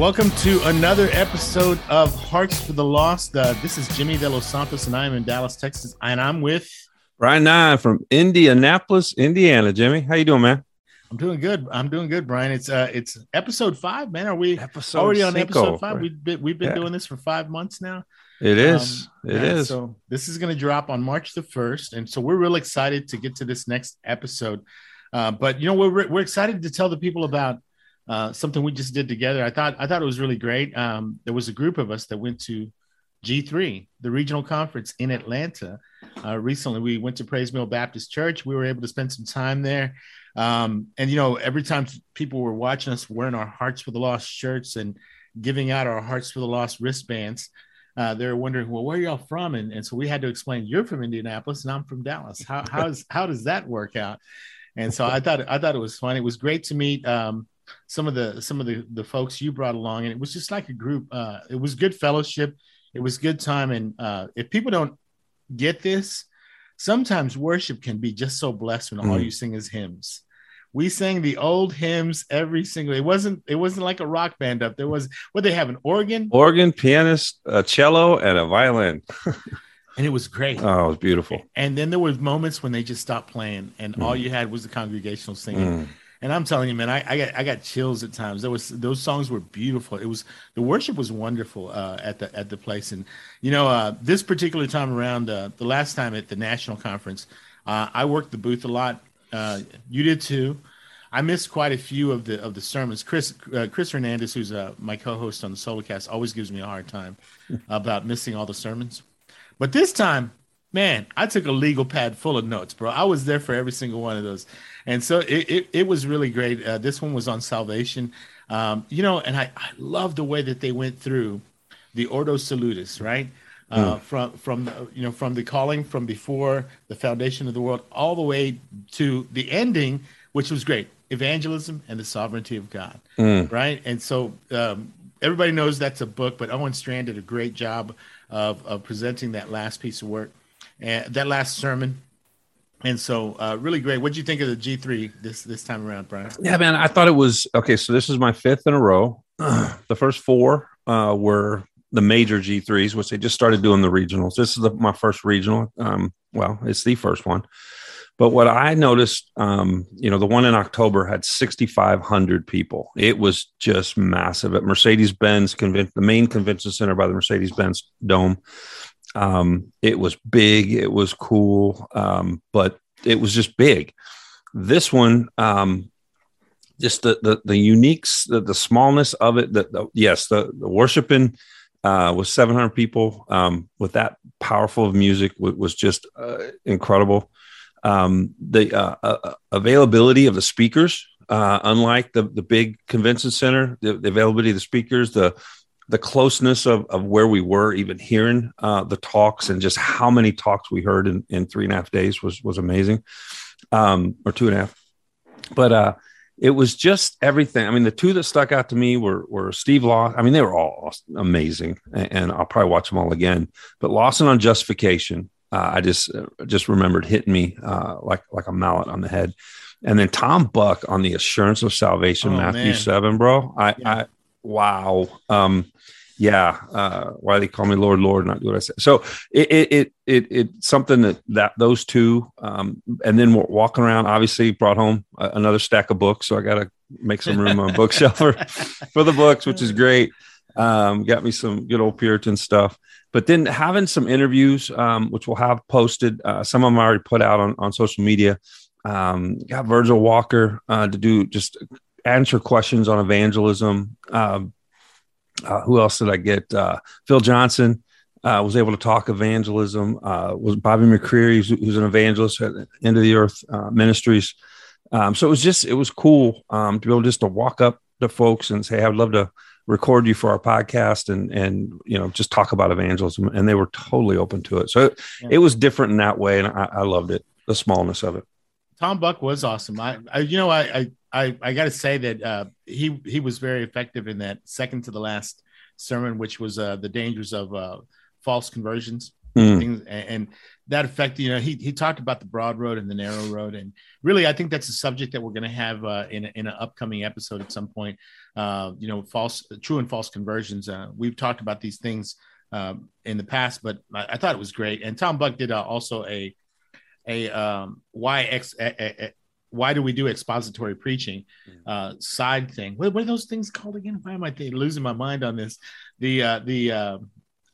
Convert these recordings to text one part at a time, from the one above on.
welcome to another episode of Hearts for the Lost. Uh, this is Jimmy De Los Santos, and I am in Dallas, Texas, and I'm with Brian Nine from Indianapolis, Indiana. Jimmy, how you doing, man? I'm doing good. I'm doing good, Brian. It's uh, it's episode five, man. Are we episode already on cinco, episode five? right? We've been we've been Yeah. doing this for five months now. It is. Um, it is. So this is going to drop on March the first, and so we're real excited to get to this next episode. Uh, but you know, we're we're excited to tell the people about uh, something we just did together. I thought I thought it was really great. Um, there was a group of us that went to G3, the regional conference in Atlanta. Uh, recently, we went to Pray's Mill Baptist Church. We were able to spend some time there. Um, and you know, every time people were watching us wearing our Hearts for the Lost shirts and giving out our Hearts for the Lost wristbands, uh, they were wondering, well, where y'all from? And, and so we had to explain, you're from Indianapolis and I'm from Dallas. How how is how does that work out? And so I thought I thought it was fun. It was great to meet um, some of the some of the the folks you brought along, and it was just like a group. Uh, it was good fellowship. It was good time. And uh, if people don't get this, sometimes worship can be just so blessed when all Mm. you sing is hymns. We sang the old hymns every single. It wasn't. It wasn't like a rock band up. There was. What they have an organ, Organ, pianist, a cello, and a violin. and it was great. Oh, it was beautiful. And then there was moments when they just stopped playing, and all Mm. you had was the congregational singing. Mm. And I'm telling you, man, I, I got I got chills at times. There was those songs were beautiful. It was the worship was wonderful uh, at the at the place. And you know, uh, this particular time around, uh, the last time at the national conference, uh, I worked the booth a lot. Uh, you did too. I missed quite a few of the of the sermons. Chris uh, Chris Hernandez, who's uh, my co-host on the Solocast, always gives me a hard time about missing all the sermons. But this time, man, I took a legal pad full of notes, bro. I was there for every single one of those, and so it it, it was really great. Uh, this one was on salvation, um, you know, and I I love the way that they went through the Ordo Salutis, right? Uh, From from the, you know from the calling from before the foundation of the world all the way to the ending, which was great, evangelism and the sovereignty of God, Mm. right? And so um, everybody knows that's a book, but Owen Strachan did a great job of of presenting that last piece of work and that last sermon. And so, uh, really great. What'd you think of the G three this this time around, Brian? Yeah, man. I thought it was okay. So this is my fifth in a row. the first four uh, were the major G3s, which they just started doing the regionals. This is the, my first regional. Um, well, it's the first one. But what I noticed, um, you know, the one in October had 6,500 people. It was just massive at Mercedes Benz convention, the main convention center by the Mercedes Benz Dome. Um, it was big, it was cool, um, but it was just big. This one, um, just the the the unique, the, the smallness of it. That yes, the, the worshiping uh, was 700 people um, with that powerful of music was, was just uh, incredible. Um, the uh, uh, availability of the speakers, uh, unlike the the big convention center, the, the availability of the speakers, the the closeness of, of where we were, even hearing uh, the talks and just how many talks we heard in, in three and a half days was was amazing, um, or two and a half. But uh, it was just everything. I mean, the two that stuck out to me were were Steve Law. I mean, they were all amazing, and, and I'll probably watch them all again. But Lawson on Justification, uh, I just uh, just remembered hitting me uh, like like a mallet on the head. And then Tom Buck on the Assurance of Salvation, Oh, Matthew man. seven, bro. I, Yeah. I wow. Um, yeah. Uh, why they call me Lord, Lord, not do what I say. So it, it, it, it, it's something that, that those two, um, and then we're walking around, obviously brought home a- another stack of books. So I got to make some room on bookshelf for, for the books, which is great. Um, got me some good old Puritan stuff, but then having some interviews, um, which we'll have posted, uh, some of them I already put out on, on social media. Um, got Virgil Walker, uh, to do just answer questions on evangelism. Um, uh, who else did I get? Uh, Phil Johnson uh, was able to talk evangelism. Uh, was Bobby McCreary, who's, who's an evangelist at End of the Earth uh, Ministries. Um, so it was just it was cool um, to be able just to walk up to folks and say, "I'd love to record you for our podcast and and you know just talk about evangelism." And they were totally open to it. So it, Yeah. it was different in that way, and I, I loved it. The smallness of it. Tom Buck was awesome. I, I you know, I, I, I, I got to say that uh, he he was very effective in that second to the last sermon, which was uh, the dangers of uh, false conversions. mm. things, and, and, that effect. You know, he he talked about the broad road and the narrow road, and really, I think that's a subject that we're going to have uh, in in an upcoming episode at some point. Uh, you know, false, true and false conversions. Uh, we've talked about these things um, in the past, but I, I, thought it was great. And Tom Buck did uh, also a a um, why ex a, a, why do we do expository preaching mm-hmm. uh, side thing? What, what, are those things called again? Why am I losing my mind on this? The uh, the uh,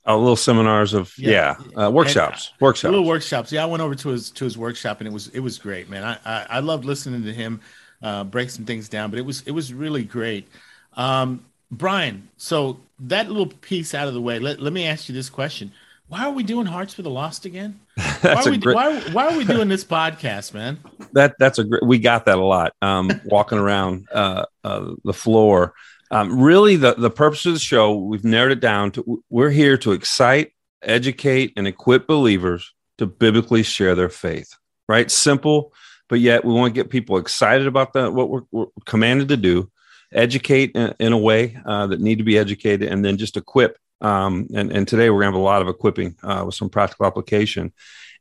oh, little seminars of yeah, yeah uh, workshops, and, workshops, little workshops. Yeah, I went over to his to his workshop and it was it was great, man. I I, I loved listening to him uh, break some things down, but it was it was really great. Um, Brian, so that little piece out of the way, let, let me ask you this question. Why are we doing Hearts for the Lost again? Why are, we, great... why, why, are we doing this podcast, man? That that's a great. We got that a lot. Um, walking around uh, uh, the floor. Um, really, the the purpose of the show we've narrowed it down to. We're here to excite, educate, and equip believers to biblically share their faith. Right, simple, but yet we want to get people excited about the what we're, we're commanded to do educate in, in a way uh, that need to be educated, and then just equip. Um, and, and today we're going to have a lot of equipping uh, with some practical application.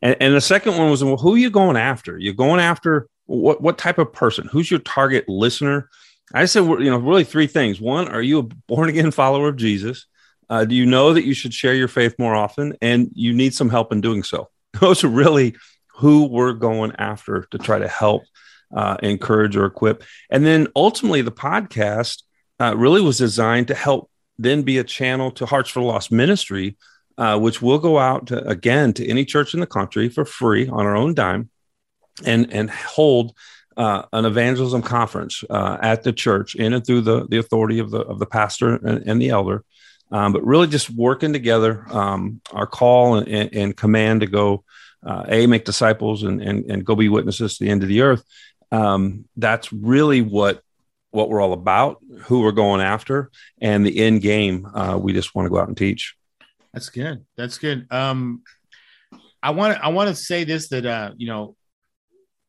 And, and the second one was, well, who are you going after? You're going after what what type of person? Who's your target listener? I said, you know, really three things. One, are you a born again follower of Jesus? Uh, do you know that you should share your faith more often? And you need some help in doing so. Those are really who we're going after to try to help uh, encourage or equip. And then ultimately, the podcast uh, really was designed to help then be a channel to Hearts for the Lost ministry, uh, which will go out to, again to any church in the country for free on our own dime, and and hold uh, an evangelism conference uh, at the church in and through the the authority of the of the pastor and, and the elder. Um, but really, just working together, um, our call and, and, and, command to go, uh, a make disciples and, and and go be witnesses to the end of the earth, um, that's really what what we're all about, who we're going after, and the end game. Uh, we just want to go out and teach. That's good. That's good. Um, I want to I want to say this that uh, you know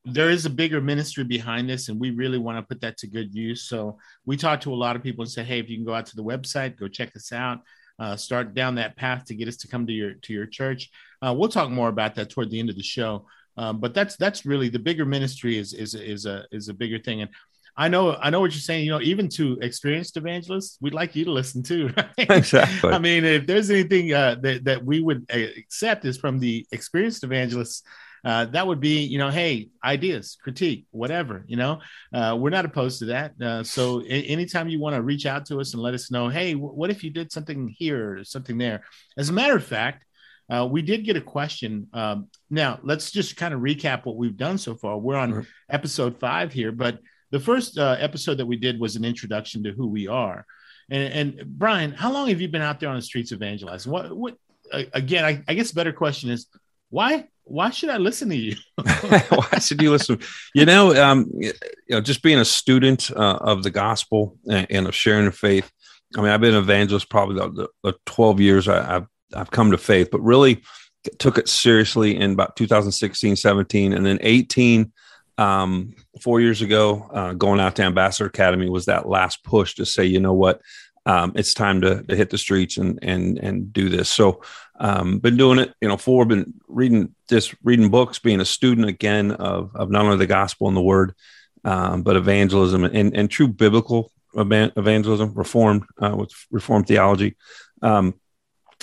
there is a bigger ministry behind this, and we really want to put that to good use. So we talk to a lot of people and say, hey, if you can go out to the website, go check us out. Uh, start down that path to get us to come to your to your church. Uh, we'll talk more about that toward the end of the show. Um, but that's that's really the bigger ministry is is is a is a bigger thing. And I know I know what you're saying. You know, even to experienced evangelists, we'd like you to listen too. Right? Exactly. I mean, if there's anything uh, that that we would uh, accept is from the experienced evangelists. Uh, that would be, you know, hey, ideas, critique, whatever, you know, uh, we're not opposed to that. Uh, so a- anytime you want to reach out to us and let us know, hey, w- what if you did something here or something there? As a matter of fact, uh, we did get a question. Um, now, let's just kind of recap what we've done so far. We're on sure. episode five here, but the first uh, episode that we did was an introduction to who we are. And, and, Brian, how long have you been out there on the streets evangelizing? What, what again, I, I guess the better question is why why should I listen to you? why should you listen? You know, um, you know, just being a student uh, of the gospel and, and, of sharing the faith. I mean, I've been an evangelist probably the, the 12 years I, have I've come to faith, but really took it seriously in about 2016, 17, and then 18. Um, four years ago, uh, going out to Ambassador Academy was that last push to say, you know what, um, it's time to, to, hit the streets and and and do this. So, um, been doing it, you know, for been reading just reading books, being a student again of of not only the gospel and the word, um, but evangelism and, and true biblical evangelism, reformed uh, with reformed theology. Um,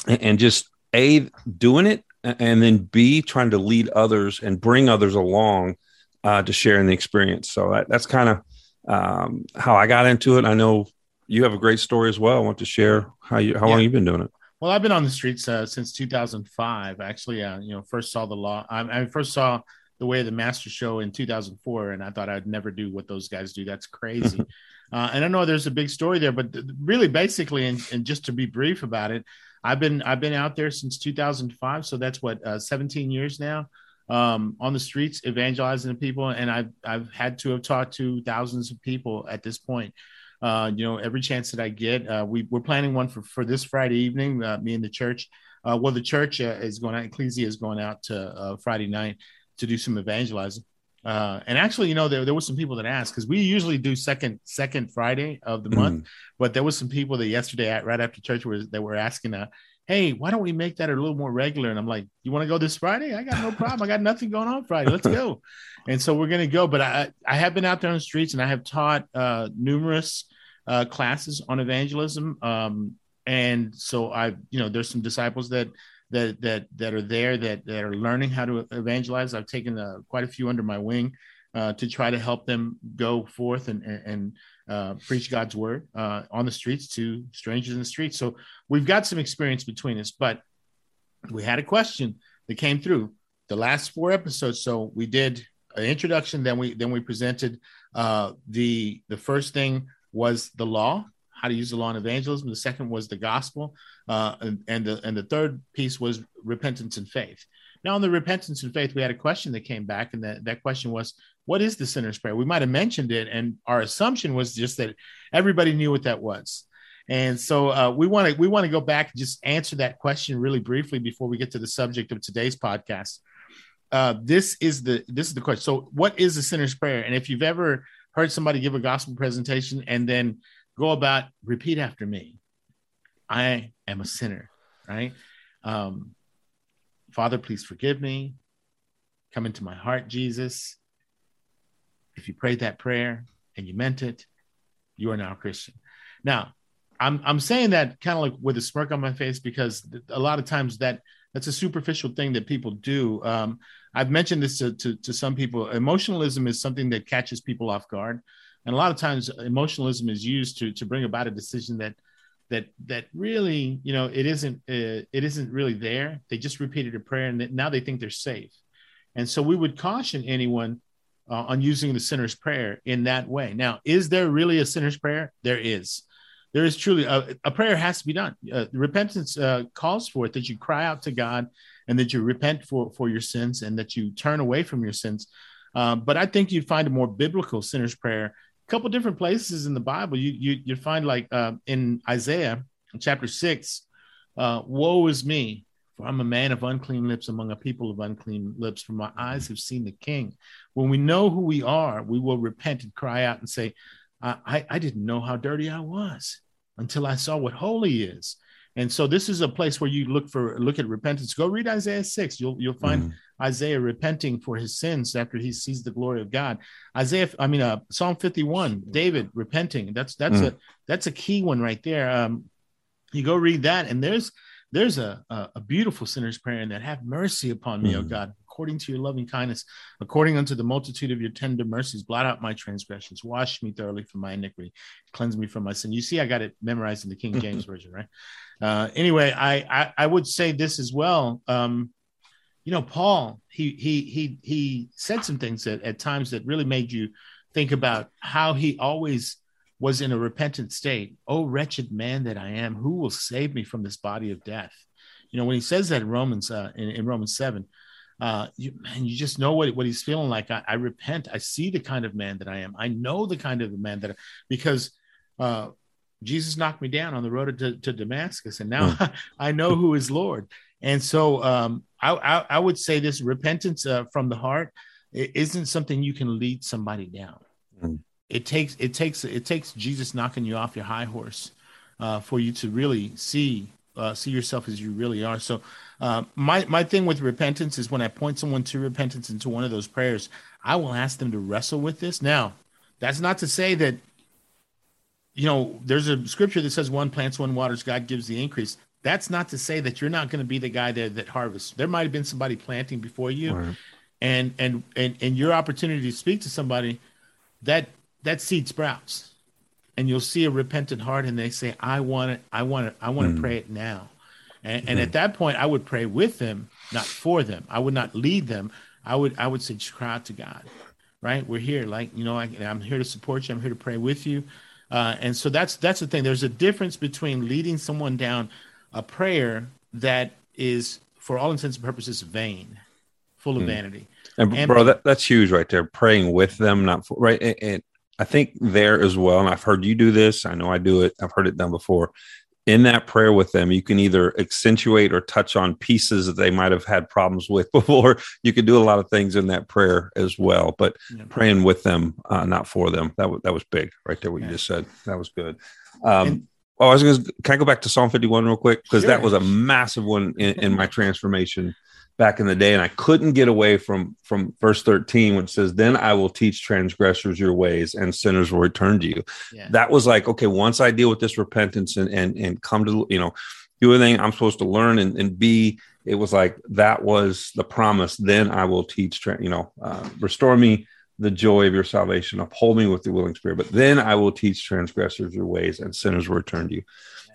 and just a doing it and then b trying to lead others and bring others along uh, to share in the experience. So that, that's kind of um, how i got into it. I know you have a great story as well. I want to share how you how yeah. long you've been doing it. Well i've been on the streets uh, since 2005 actually uh, you know first saw the law I, I first saw the way the master show in 2004 and i thought i'd never do what those guys do. That's crazy. Uh, and i know there's a big story there but th- really basically and, and, just to be brief about it I've been I've been out there since 2005, so that's what uh, 17 years now um, on the streets evangelizing the people, and I've I've had to have talked to thousands of people at this point. Uh, you know, every chance that I get, uh, we we're planning one for for this Friday evening. Uh, me and the church. Uh, well, the church uh, is going out. Ecclesia is going out to Friday night to do some evangelizing. Uh, and actually, you know, there, there were some people that asked because we usually do second second Friday of the month, mm. but there was some people that yesterday, at, right after church, was that were asking, uh, hey, why don't we make that a little more regular? And I'm like, you want to go this Friday? I got no problem. I got nothing going on Friday. Let's go. and so we're going to go. But I, I have been out there on the streets and I have taught uh, numerous uh, classes on evangelism. Um, and so I, you know, there's some disciples that that that that are there that that are learning how to evangelize. I've taken uh, quite a few under my wing uh, to try to help them go forth and and, uh, preach God's word uh, on the streets to strangers in the streets. So we've got some experience between us, but we had a question that came through the last four episodes. So we did an introduction, then we then we presented uh, the the first thing was the law, how to use the law in evangelism. The second was the gospel, uh, and, and the and the third piece was repentance and faith. Now, on the repentance and faith, we had a question that came back, and that, that question was, What is the sinner's prayer? We might have mentioned it, and our assumption was just that everybody knew what that was. And so uh, we want to we want to go back and just answer that question really briefly before we get to the subject of today's podcast. Uh, this is the this is the question. So, what is the sinner's prayer? And if you've ever heard somebody give a gospel presentation and then go about repeat after me, I am a sinner, right? Um, Father, please forgive me. Come into my heart, Jesus. If you prayed that prayer and you meant it, you are now a Christian. Now, I'm I'm saying that kind of like with a smirk on my face because a lot of times that that's a superficial thing that people do. Um, I've mentioned this to, to, to some people. Emotionalism is something that catches people off guard, and a lot of times emotionalism is used to to bring about a decision that that that really you know it isn't uh, it isn't really there. They just repeated a prayer and now they think they're safe. And so we would caution anyone uh, on using the sinner's prayer in that way. Now is there really a sinner's prayer? There is. There is truly a, a prayer has to be done. Uh, repentance uh, calls for it that you cry out to god and that you repent for for your sins and that you turn away from your sins. Uh, but i think you'd find a more biblical sinner's prayer couple different places in the Bible. You you you find like uh, in Isaiah chapter six, uh, "Woe is me, for I'm a man of unclean lips among a people of unclean lips. For my eyes have seen the King." When we know who we are, we will repent and cry out and say, "I I, I didn't know how dirty I was until I saw what holy is." And so this is a place where you look for look at repentance. Go read Isaiah 6. You'll you'll find mm. Isaiah repenting for his sins after he sees the glory of God. Isaiah, I mean uh, Psalm 51, David repenting. That's that's mm. a that's a key one right there. Um, you go read that, and there's there's a, a, a beautiful sinner's prayer in that have mercy upon me, mm. O God, according to your loving kindness, according unto the multitude of your tender mercies, blot out my transgressions, wash me thoroughly from my iniquity, cleanse me from my sin. You see, I got it memorized in the King James version, right? Uh, anyway, I, I, I would say this as well. Um, you know, Paul, he he he he said some things that at times that really made you think about how he always was in a repentant state. Oh, wretched man that I am, who will save me from this body of death? You know, when he says that in Romans uh, in, in Romans seven, uh, you, man, you just know what, what he's feeling like. I, I, repent. I see the kind of man that I am. I know the kind of man that I, because uh, Jesus knocked me down on the road to, to Damascus, and now mm. I know who is Lord. And so um, I, I, I, would say this repentance uh, from the heart isn't something you can lead somebody down. Mm. It takes it takes it takes Jesus knocking you off your high horse uh, for you to really see uh, see yourself as you really are. So, uh, my my thing with repentance is when I point someone to repentance into one of those prayers, I will ask them to wrestle with this. Now, that's not to say that you know there's a scripture that says one plants, one waters, God gives the increase. That's not to say that you're not going to be the guy that that harvests. There might have been somebody planting before you, right. and and and and your opportunity to speak to somebody that that seed sprouts and you'll see a repentant heart and they say i want it i want it i want mm. to pray it now. And, and mm. at that point i would pray with them not for them. I would not lead them. I would i would say just cry out to god right? We're here. Like you know I, am here to support you. I'm here to pray with you. Uh, and so that's that's the thing. There's a difference between leading someone down a prayer that is for all intents and purposes vain full of mm. vanity. And, and bro that, that's huge right there. Praying with them not for, right? And, and I think there as well, and I've heard you do this. I know I do it. I've heard it done before. In that prayer with them, you can either accentuate or touch on pieces that they might have had problems with before. You could do a lot of things in that prayer as well, but yeah. praying with them, uh, not for them. That was that was big right there. What yeah. you just said, that was good. Um, and, Oh, I was going to. Can I go back to Psalm 51 real quick? Because Sure. that was a massive one in, in my transformation back in the day, and I couldn't get away from from verse 13, which says, "Then I will teach transgressors your ways, and sinners will return to you." Yeah. That was like, okay, once I deal with this repentance and and and come to you know do everything I'm supposed to learn and, and be, it was like that was the promise. Then I will teach, tra- you know, uh, restore me the joy of your salvation, uphold me with the willing spirit. But then I will teach transgressors your ways, and sinners will return to you.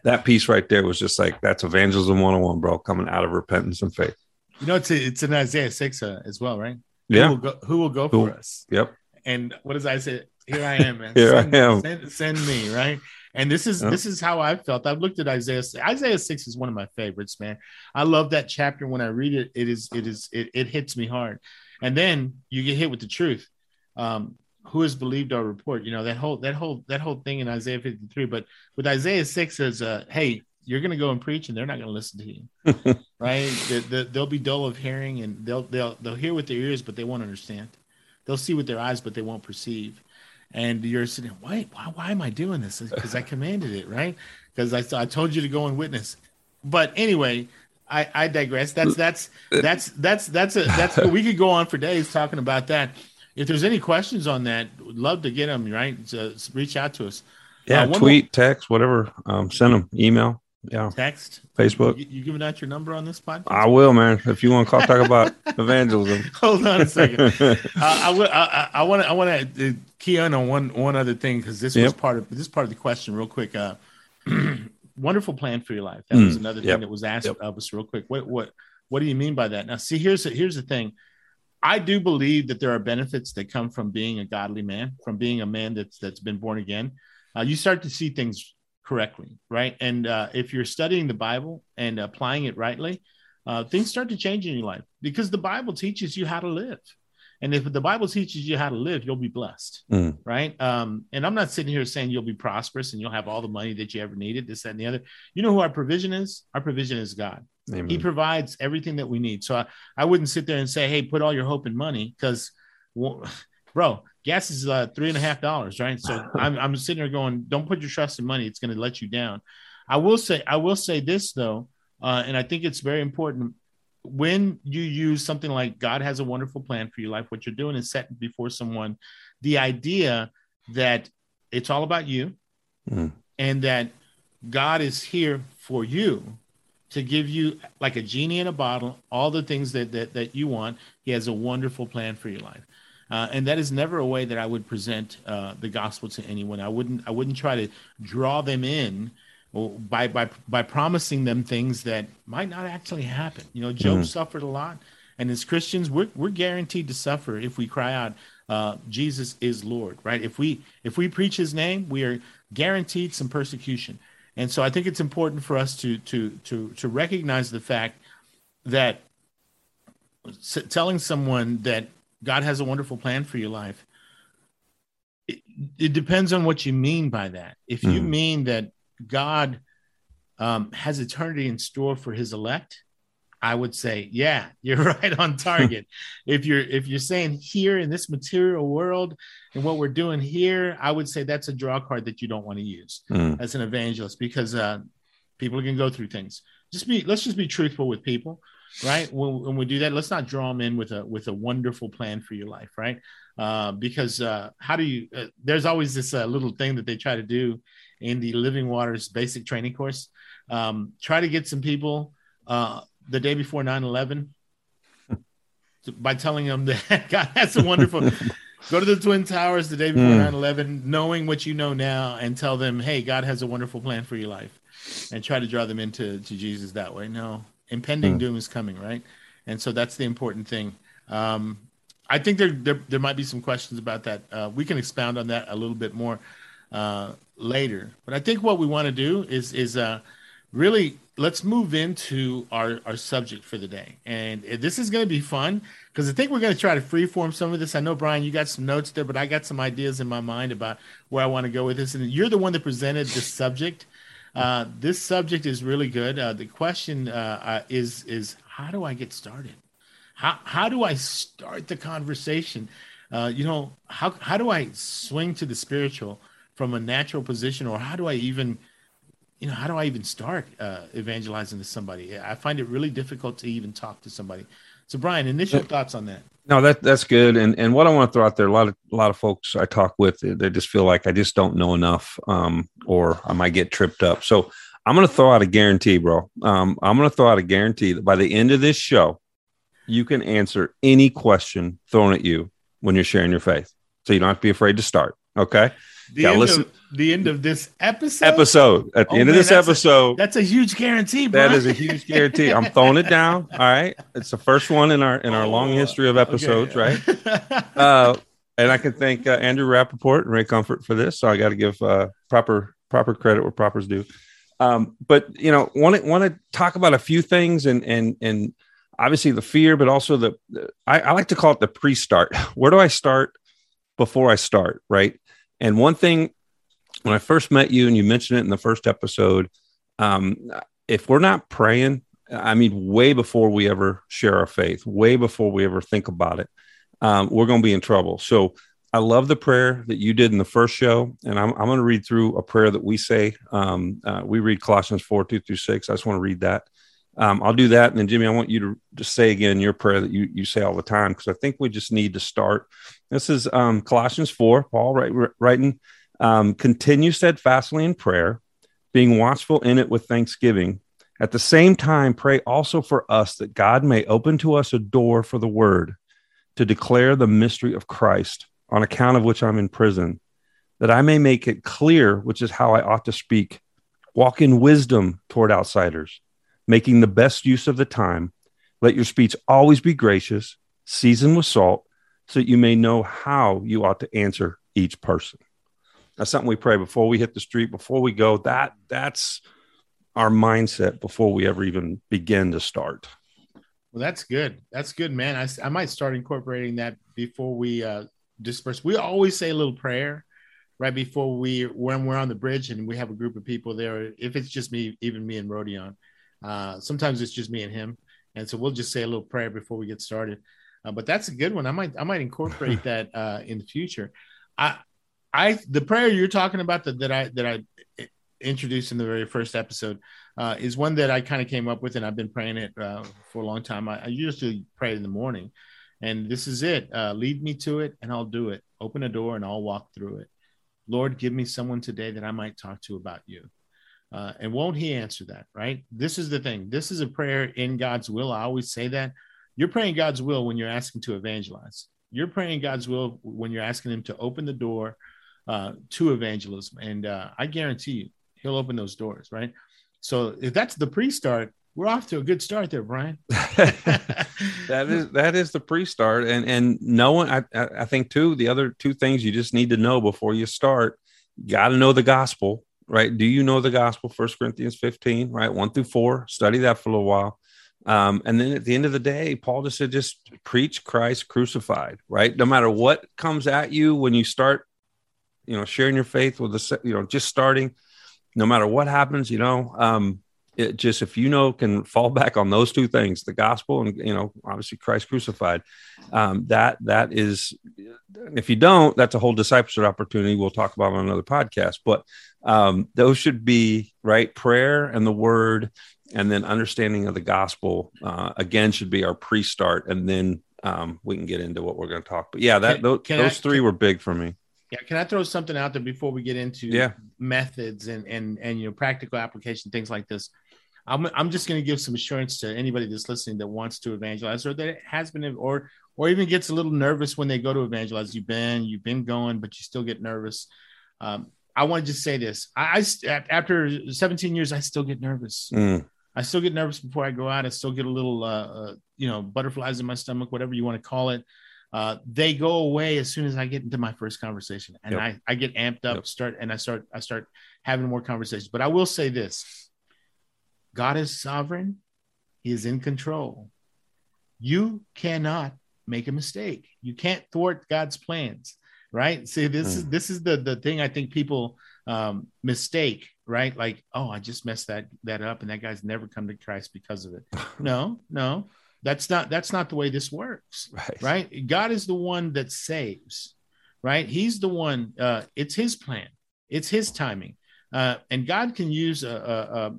That piece right there was just like that's evangelism 101, bro, coming out of repentance and faith. You know, it's it's in Isaiah six uh, as well, right? Who Yeah. will go, who will go Who- for us? Yep. And what does I say? Here I am, man. Here I send, am. Send, send me, right? And this is Yeah. this is how I felt. I've looked at Isaiah. Isaiah six is one of my favorites, man. I love that chapter. When I read it, it is it is it, it hits me hard. And then you get hit with the truth. Um, who has believed our report? You know that whole that whole that whole thing in Isaiah fifty three. But with Isaiah six says, uh, "Hey, you're going to go and preach, and they're not going to listen to you." right? They, they'll be dull of hearing, and they'll they'll they'll hear with their ears, but they won't understand. They'll see with their eyes, but they won't perceive. And you're sitting, why why why am I doing this? Because I commanded it, right? Because I I told you to go and witness. But anyway, I I digress. That's that's that's that's that's a that's we could go on for days talking about that. If there's any questions on that, would love to get them. Right, so reach out to us. Yeah. Uh, tweet, text, whatever. Um, send them email. Yeah. Text, Facebook. You, you giving out your number on this podcast? I will, man. If you want to call, talk about evangelism. Hold on a second. uh, I would. I, I want to. I want to key in on one one other thing because this was part of this part of the question. Real quick. Uh, wonderful plan for your life. That was Mm, another yep. thing that was asked Yep. of us. Real quick. What what what do you mean by that? Now, see, here's the, here's the thing. I do believe that there are benefits that come from being a godly man, from being a man that's that's been born again. Uh, you start to see things correctly, right? And uh, if you're studying the Bible and applying it rightly, uh, things start to change in your life because the Bible teaches you how to live. And if the Bible teaches you how to live, you'll be blessed, Mm. right? Um, and I'm not sitting here saying you'll be prosperous and you'll have all the money that you ever needed, this, that, and the other. You know who our provision is? Our provision is God. Amen. He provides everything that we need. So I, I wouldn't sit there and say, hey, put all your hope in money because, well, bro, gas is uh, three and a half dollars, right? So I'm, I'm sitting there going, don't put your trust in money. It's going to let you down. I will say, I will say this though, uh, and I think it's very important when you use something like God has a wonderful plan for your life. What you're doing is setting before someone the idea that it's all about you Mm. and that God is here for you to give you like a genie in a bottle all the things that that, that you want he has a wonderful plan for your life uh, and that is never a way that i would present uh, the gospel to anyone. I wouldn't i wouldn't try to draw them in by by by promising them things that might not actually happen. You know job Mhm. suffered a lot. And as christians we're, we're guaranteed to suffer if we cry out uh, jesus is lord right? If we if we preach his name we are guaranteed some persecution. And so I think it's important for us to to to to recognize the fact that telling someone that God has a wonderful plan for your life it, it depends on what you mean by that. If you Mhm. mean that God um, has eternity in store for His elect, I would say, yeah, you're right on target. if you're if you're saying here in this material world and what we're doing here, I would say that's a draw card that you don't want to use Mm. as an evangelist because uh, people can go through things. Just be let's just be truthful with people, right? When, when we do that, let's not draw them in with a with a wonderful plan for your life, right? Uh, because uh, how do you? Uh, there's always this uh, little thing that they try to do in the Living Waters basic training course. Um, try to get some people uh, the day before 9-11 by telling them that God has a wonderful go to the twin towers the day before Hmm. 9-11 knowing what you know now and tell them hey god has a wonderful plan for your life and try to draw them into to jesus that way no impending Hmm. doom is coming right and so that's the important thing um, i think there, there there might be some questions about that uh, we can expound on that a little bit more uh, later but i think what we want to do is is uh, really let's move into our, our subject for the day. And this is going to be fun because I think we're going to try to freeform some of this. I know, Brian, you got some notes there, but I got some ideas in my mind about where I want to go with this. And you're the one that presented this subject. Uh, this subject is really good. Uh, the question uh, is, is how do I get started? How, how do I start the conversation? Uh, you know, how, how do I swing to the spiritual from a natural position or how do I even you know, how do I even start uh, evangelizing to somebody? I find it really difficult to even talk to somebody. So, Brian, initial thoughts on that? No, that that's good. And and what I want to throw out there, a lot of a lot of folks I talk with, they just feel like I just don't know enough, um, or I might get tripped up. So I'm going to throw out a guarantee, bro. Um, I'm going to throw out a guarantee that by the end of this show, you can answer any question thrown at you when you're sharing your faith. So you don't have to be afraid to start. Okay. The end listen. Of, the end of this episode. Episode at the oh, end man, of this that's episode. A, that's a huge guarantee. Bro. That is a huge guarantee. I'm throwing it down. All right. It's the first one in our in our oh, long history of episodes, okay. right? Uh, and I can thank uh, Andrew Rappaport and Ray Comfort for this. So I got to give uh, proper proper credit where proper's due. Um, but you know, want to want to talk about a few things and and and obviously the fear, but also the, the I, I like to call it the pre-start. Where do I start before I start, right? And one thing, when I first met you and you mentioned it in the first episode, um, if we're not praying, I mean, way before we ever share our faith, way before we ever think about it, um, we're going to be in trouble. So I love the prayer that you did in the first show, and I'm, I'm going to read through a prayer that we say. Um, uh, we read Colossians 4 2 through 6. I just want to read that. Um, I'll do that. And then, Jimmy, I want you to just say again your prayer that you, you say all the time, because I think we just need to start. This is um, Colossians 4, Paul write, writing, um, continue steadfastly in prayer, being watchful in it with thanksgiving. At the same time, pray also for us that God may open to us a door for the word to declare the mystery of Christ, on account of which I'm in prison, that I may make it clear which is how I ought to speak, walk in wisdom toward outsiders making the best use of the time. Let your speech always be gracious, seasoned with salt, so that you may know how you ought to answer each person. That's something we pray before we hit the street, before we go. That that's our mindset before we ever even begin to start. Well, that's good. That's good, man. I, I might start incorporating that before we uh, disperse. We always say a little prayer right before we when we're on the bridge and we have a group of people there. If it's just me, even me and Rodion, uh, sometimes it's just me and him, and so we'll just say a little prayer before we get started. Uh, but that's a good one. I might I might incorporate that uh, in the future. I I the prayer you're talking about that that I that I introduced in the very first episode uh, is one that I kind of came up with, and I've been praying it uh, for a long time. I, I usually pray in the morning, and this is it. Uh, lead me to it, and I'll do it. Open a door, and I'll walk through it. Lord, give me someone today that I might talk to about you. Uh, and won't he answer that? Right. This is the thing. This is a prayer in God's will. I always say that you're praying God's will when you're asking to evangelize. You're praying God's will when you're asking Him to open the door uh, to evangelism. And uh, I guarantee you, He'll open those doors. Right. So if that's the pre-start, we're off to a good start there, Brian. that is that is the pre-start, and and knowing, I I think too, the other two things you just need to know before you start, got to know the gospel right? Do you know the gospel? First Corinthians 15, right? One through four. Study that for a little while. Um, and then at the end of the day, Paul just said, just preach Christ crucified, right? No matter what comes at you when you start, you know, sharing your faith with the, you know, just starting, no matter what happens, you know, um, it just if you know can fall back on those two things the gospel and you know obviously christ crucified um, that that is if you don't that's a whole discipleship opportunity we'll talk about on another podcast. But um, those should be right prayer and the word and then understanding of the gospel uh, again should be our pre-start and then um, we can get into what we're going to talk but yeah that can, those, can those I, three can, were big for me yeah can i throw something out there before we get into yeah. methods and and and you know practical application things like this i'm, I'm just going to give some assurance to anybody that's listening that wants to evangelize or that has been or or even gets a little nervous when they go to evangelize you've been you've been going but you still get nervous um, I want to just say this. I, I after 17 years, I still get nervous. Mm. I still get nervous before I go out. I still get a little, uh, uh, you know, butterflies in my stomach, whatever you want to call it. Uh, they go away as soon as I get into my first conversation, and yep. I, I get amped up, yep. start, and I start, I start having more conversations. But I will say this: God is sovereign. He is in control. You cannot make a mistake. You can't thwart God's plans right see this mm. is this is the the thing i think people um mistake right like oh i just messed that that up and that guy's never come to christ because of it no no that's not that's not the way this works right, right? god is the one that saves right he's the one uh it's his plan it's his timing uh, and God can use a, a, a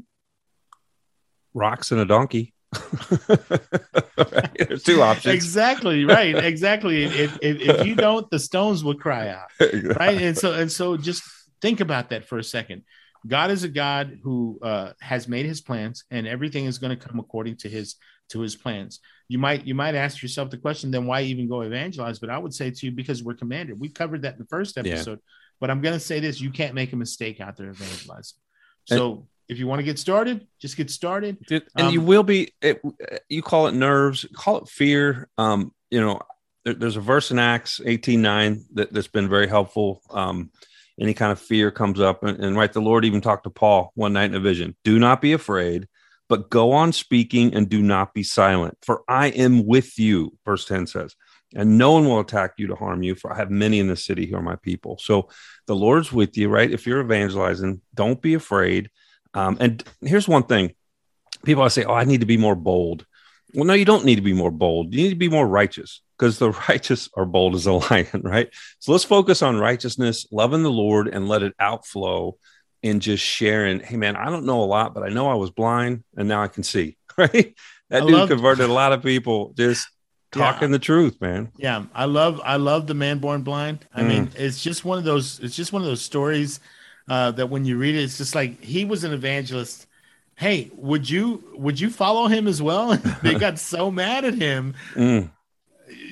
rocks and a donkey. right? There's two options. Exactly right. Exactly. if, if, if you don't, the stones will cry out. Right. And so and so just think about that for a second. God is a God who uh, has made His plans, and everything is going to come according to His to His plans. You might you might ask yourself the question, then why even go evangelize? But I would say to you, because we're commanded. We covered that in the first episode. Yeah. But I'm going to say this: you can't make a mistake out there evangelizing. So. And- if you want to get started, just get started. and um, you will be. It, you call it nerves, call it fear. Um, you know, there, there's a verse in Acts 18:9 that, that's been very helpful. Um, any kind of fear comes up, and, and right, the Lord even talked to Paul one night in a vision. Do not be afraid, but go on speaking and do not be silent, for I am with you. Verse 10 says and no one will attack you to harm you for i have many in the city who are my people so the lord's with you right if you're evangelizing don't be afraid um, and here's one thing people always say, Oh, I need to be more bold. Well, no, you don't need to be more bold. You need to be more righteous because the righteous are bold as a lion, right? So let's focus on righteousness, loving the Lord, and let it outflow in just sharing. Hey, man, I don't know a lot, but I know I was blind and now I can see, right? That I dude converted a lot of people just talking yeah. the truth, man. Yeah, I love I love the man born blind. I mm. mean, it's just one of those it's just one of those stories uh, that when you read it, it's just like he was an evangelist. Hey, would you would you follow him as well? they got so mad at him. Mm.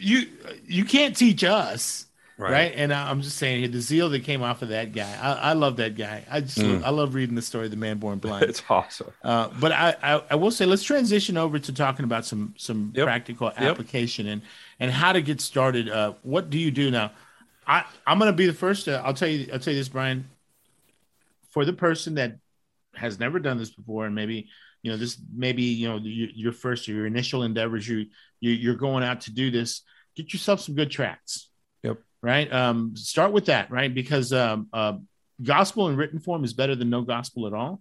You you can't teach us. Right. right. And I'm just saying the zeal that came off of that guy. I, I love that guy. I just mm. love, I love reading the story of the man born blind. it's awesome. Uh, but I, I, I will say let's transition over to talking about some some yep. practical yep. application and and how to get started. Uh, what do you do now? I I'm gonna be the first. To, I'll tell you I'll tell you this, Brian for the person that has never done this before and maybe you know this maybe you know your first or your initial endeavors you, you are going out to do this get yourself some good tracts yep right um start with that right because um uh, gospel in written form is better than no gospel at all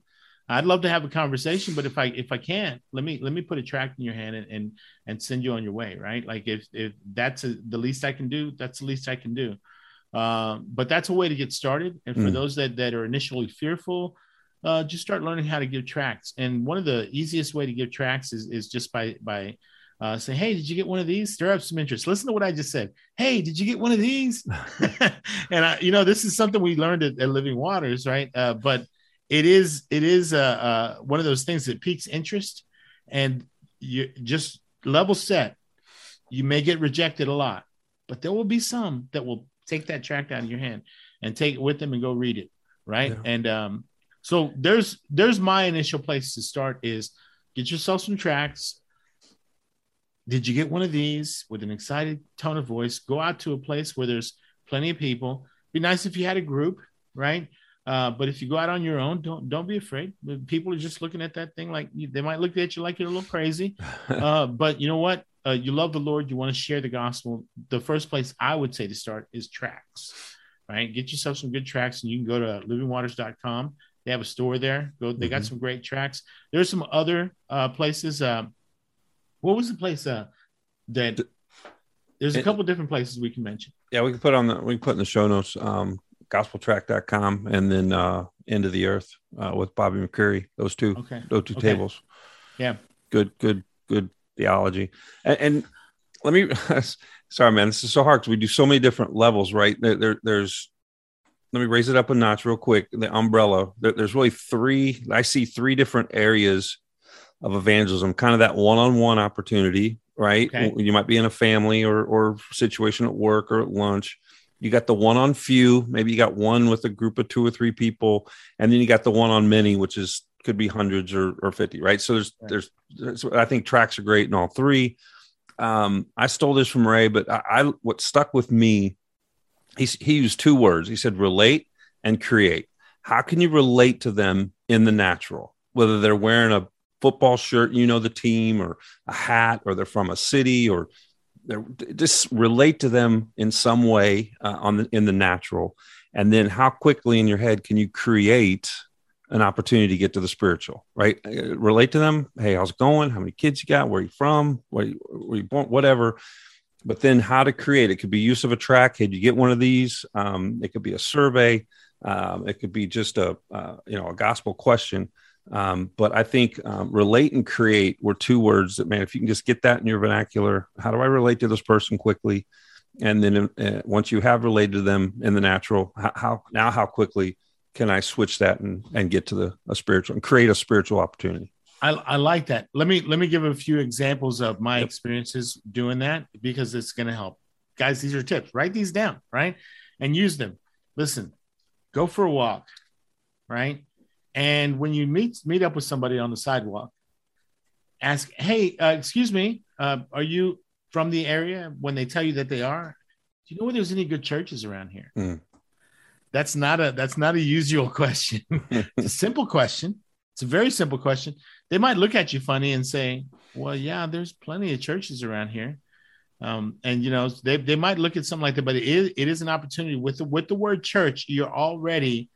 i'd love to have a conversation but if i if i can't let me let me put a tract in your hand and and, and send you on your way right like if if that's a, the least i can do that's the least i can do uh, but that's a way to get started. And for mm. those that, that are initially fearful, uh, just start learning how to give tracts. And one of the easiest way to give tracts is, is just by, by uh, say, Hey, did you get one of these? Stir up some interest. Listen to what I just said. Hey, did you get one of these? and I, you know, this is something we learned at, at Living Waters, right? Uh, but it is, it is uh, uh, one of those things that piques interest and you just level set. You may get rejected a lot, but there will be some that will take that tract out of your hand and take it with them and go read it right yeah. and um so there's there's my initial place to start is get yourself some tracts did you get one of these with an excited tone of voice go out to a place where there's plenty of people be nice if you had a group right uh, but if you go out on your own, don't don't be afraid. People are just looking at that thing like they might look at you like you're a little crazy. Uh, but you know what? uh, you love the Lord, you want to share the gospel, the first place I would say to start is tracts, right? Get yourself some good tracts, and you can go to livingwaters.com. They have a store there. Go, they mm-hmm. got some great tracts. There's some other uh, places. Uh, what was the place uh, that? There's a couple different places we can mention. Yeah, we can put on the we can put in the show notes. Um, gospeltrack.com and then uh end of the earth uh, with bobby mccreary those two okay. those two okay. tables yeah good good good theology. And, and let me, sorry, man, this is so hard because we do so many different levels, right? There, there, there's, let me raise it up a notch real quick. The umbrella, there, there's really three, I see three different areas of evangelism, kind of that one on one opportunity, right? Okay. You might be in a family or, or situation at work or at lunch. You got the one on few, maybe you got one with a group of two or three people, and then you got the one on many, which is could be hundreds or, or 50 right so there's, right. there's, there's i think tracts are great in all three um, i stole this from ray but I, I what stuck with me he, he used two words he said relate and create how can you relate to them in the natural whether they're wearing a football shirt you know the team or a hat or they're from a city or just relate to them in some way uh, on the in the natural and then how quickly in your head can you create an opportunity to get to the spiritual, right? Uh, relate to them. Hey, how's it going? How many kids you got? Where you from? Where you, where you born? Whatever. But then how to create it could be use of a tract. Hey, you get one of these? Um, it could be a survey. Um, it could be just a uh, you know a gospel question. Um, but I think um, relate and create were two words that man, if you can just get that in your vernacular, how do I relate to this person quickly? And then uh, once you have related to them in the natural, how, how now how quickly can I switch that and and get to the a spiritual and create a spiritual opportunity? I, I like that. Let me let me give a few examples of my yep. experiences doing that because it's going to help. Guys, these are tips. Write these down, right? And use them. Listen, go for a walk, right? And when you meet meet up with somebody on the sidewalk, ask, "Hey, uh, excuse me, uh, are you from the area?" When they tell you that they are, do you know where there's any good churches around here? Mm. That's not a that's not a usual question. it's a simple question. It's a very simple question they might look at you funny and say, "Well, yeah, there's plenty of churches around here." Um, and you know they, they might look at something like that, but it is, it is an opportunity with the with the word church. You're already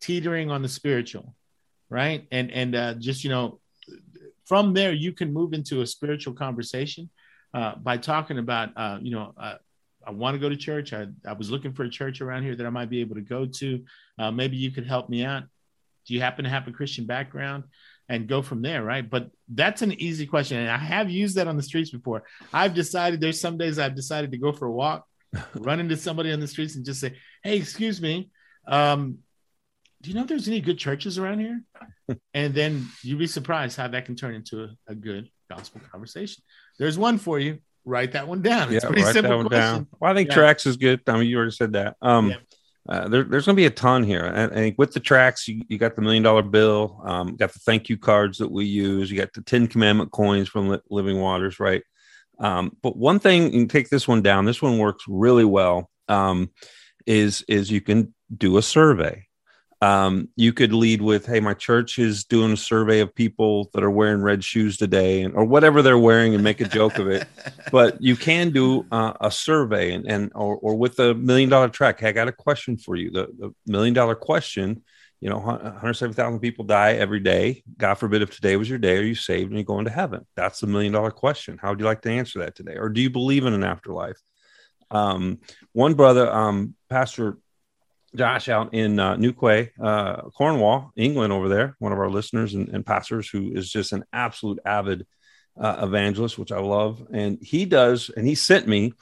teetering on the spiritual, right? And and uh, just you know, from there you can move into a spiritual conversation uh, by talking about uh, you know uh, I want to go to church. I, I was looking for a church around here that I might be able to go to. Uh, maybe you could help me out. Do you happen to have a Christian background? and go from there, right? But that's an easy question. And I have used that on the streets before. I've decided there's some days I've decided to go for a walk, run into somebody on the streets and just say, Hey, excuse me. Um, do you know if there's any good churches around here? and then you'd be surprised how that can turn into a, a good gospel conversation. There's one for you. Write that one down. It's yeah, pretty write simple that one question. down. Well, I think yeah. tracts is good. I mean, you already said that. Um, yeah. Uh, there, there's going to be a ton here. And I think with the tracts, you, you got the million dollar bill, um, got the thank you cards that we use, you got the 10 commandment coins from Li- Living Waters, right? Um, but one thing, you can take this one down. This one works really well. Um, is is you can do a survey um, you could lead with, "Hey, my church is doing a survey of people that are wearing red shoes today, and or whatever they're wearing, and make a joke of it." But you can do uh, a survey, and and or, or with a million dollar tract. Hey, I got a question for you. The, the million dollar question. You know, 170,000 people die every day. God forbid if today was your day, are you saved and you going to heaven? That's the million dollar question. How would you like to answer that today? Or do you believe in an afterlife? Um, one brother, um, Pastor Josh out in uh, Newquay, uh, Cornwall, England, over there, one of our listeners and, and pastors who is just an absolute avid uh, evangelist, which I love. And he does, and he sent me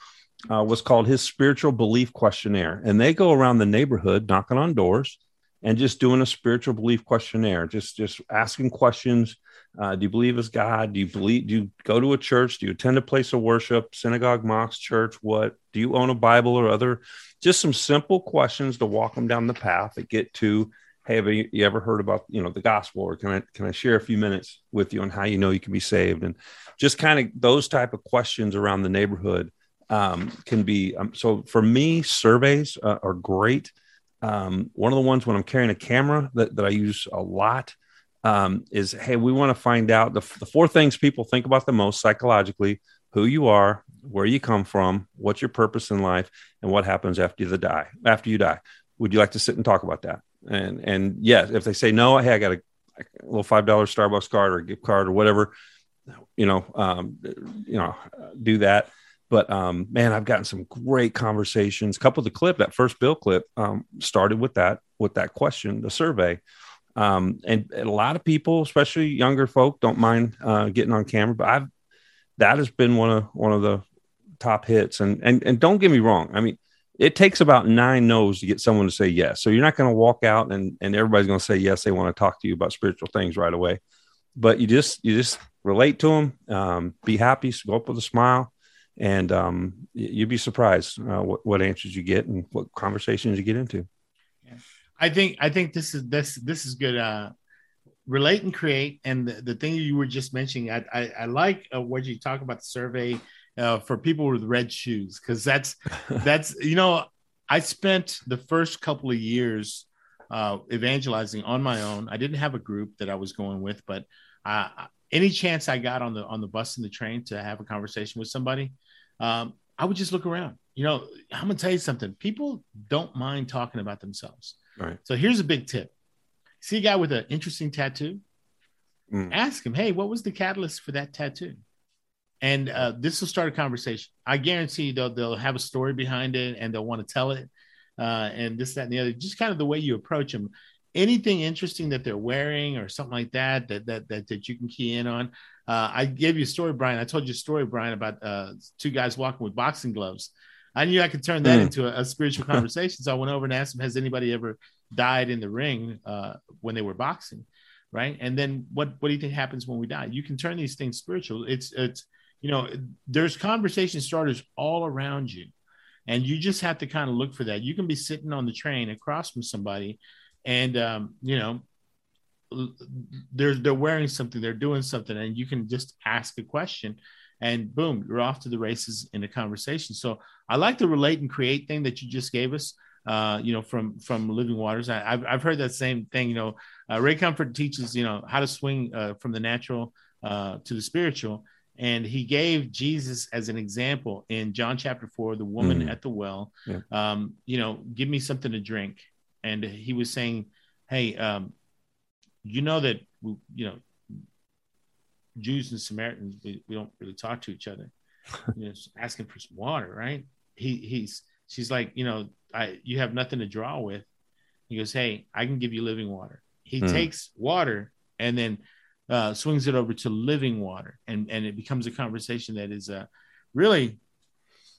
uh, what's called his spiritual belief questionnaire. And they go around the neighborhood knocking on doors and just doing a spiritual belief questionnaire, just just asking questions. Uh, do you believe as God? Do you believe? Do you go to a church? Do you attend a place of worship, synagogue, mosque, church? What? Do you own a Bible or other just some simple questions to walk them down the path that get to hey have you, you, ever heard about you know the gospel? Or can i can i share a few minutes with you on how you know you can be saved? And just kind of those type of questions around the neighborhood um, can be um, so for me surveys uh, are great. Um, one of the ones when i'm carrying a camera that, that i use a lot um, is hey we want to find out the, the four things people think about the most psychologically who you are where you come from, what's your purpose in life, and what happens after you die. After you die, would you like to sit and talk about that? And and yes, if they say no, hey, I got a, a little five dollar Starbucks card or a gift card or whatever, you know, um, you know, do that. But um, man, I've gotten some great conversations. A couple of the clip, that first bill clip, um, started with that with that question, the survey. Um, and, and, a lot of people, especially younger folk, don't mind uh, getting on camera. But I've that has been one of one of the top hits. And and and don't get me wrong. I mean, it takes about nine no's to get someone to say yes. So you're not going to walk out and and everybody's going to say yes. They want to talk to you about spiritual things right away. But you just you just relate to them. Um, be happy. Go up with a smile. And um, you'd be surprised uh, what, what answers you get and what conversations you get into. I think I think this is this this is good. Uh, relate and create, and the, the thing you were just mentioning, I I, I like uh, what you talk about the survey uh, for people with red shoes because that's that's you know I spent the first couple of years uh, evangelizing on my own. I didn't have a group that I was going with, but uh, any chance I got on the on the bus and the train to have a conversation with somebody, um, I would just look around. You know, I'm gonna tell you something. People don't mind talking about themselves. Right. So here's a big tip: see a guy with an interesting tattoo, mm. ask him, "Hey, what was the catalyst for that tattoo?" and uh, this will start a conversation. I guarantee they'll they'll have a story behind it and they'll want to tell it. uh, and this, that, and the other. Just kind of the way you approach them. Anything interesting that they're wearing or something like that that that that, that you can key in on. Uh, I gave you a story, Brian. I told you a story, Brian, about uh, two guys walking with boxing gloves. I knew I could turn that mm. into a, a spiritual conversation, so I went over and asked him, "Has anybody ever died in the ring uh, when they were boxing?" Right, and then what? What do you think happens when we die? You can turn these things spiritual. It's it's you know, there's conversation starters all around you and you just have to kind of look for that you can be sitting on the train across from somebody and um, you know they're they're wearing something they're doing something and you can just ask a question and boom you're off to the races in a conversation so i like the relate and create thing that you just gave us uh, you know from from living waters I, have I've heard that same thing you know uh, ray comfort teaches you know how to swing uh, from the natural uh, to the spiritual and he gave Jesus as an example in John chapter four, the woman mm. at the well. Yeah. Um, you know, give me something to drink, and he was saying, "Hey, um, you know that we, you know Jews and Samaritans we, we don't really talk to each other. you know, asking for some water, right? He he's she's like, you know, I you have nothing to draw with. He goes, hey, I can give you living water. He mm. takes water and then uh, swings it over to living water, and and it becomes a conversation that is uh, really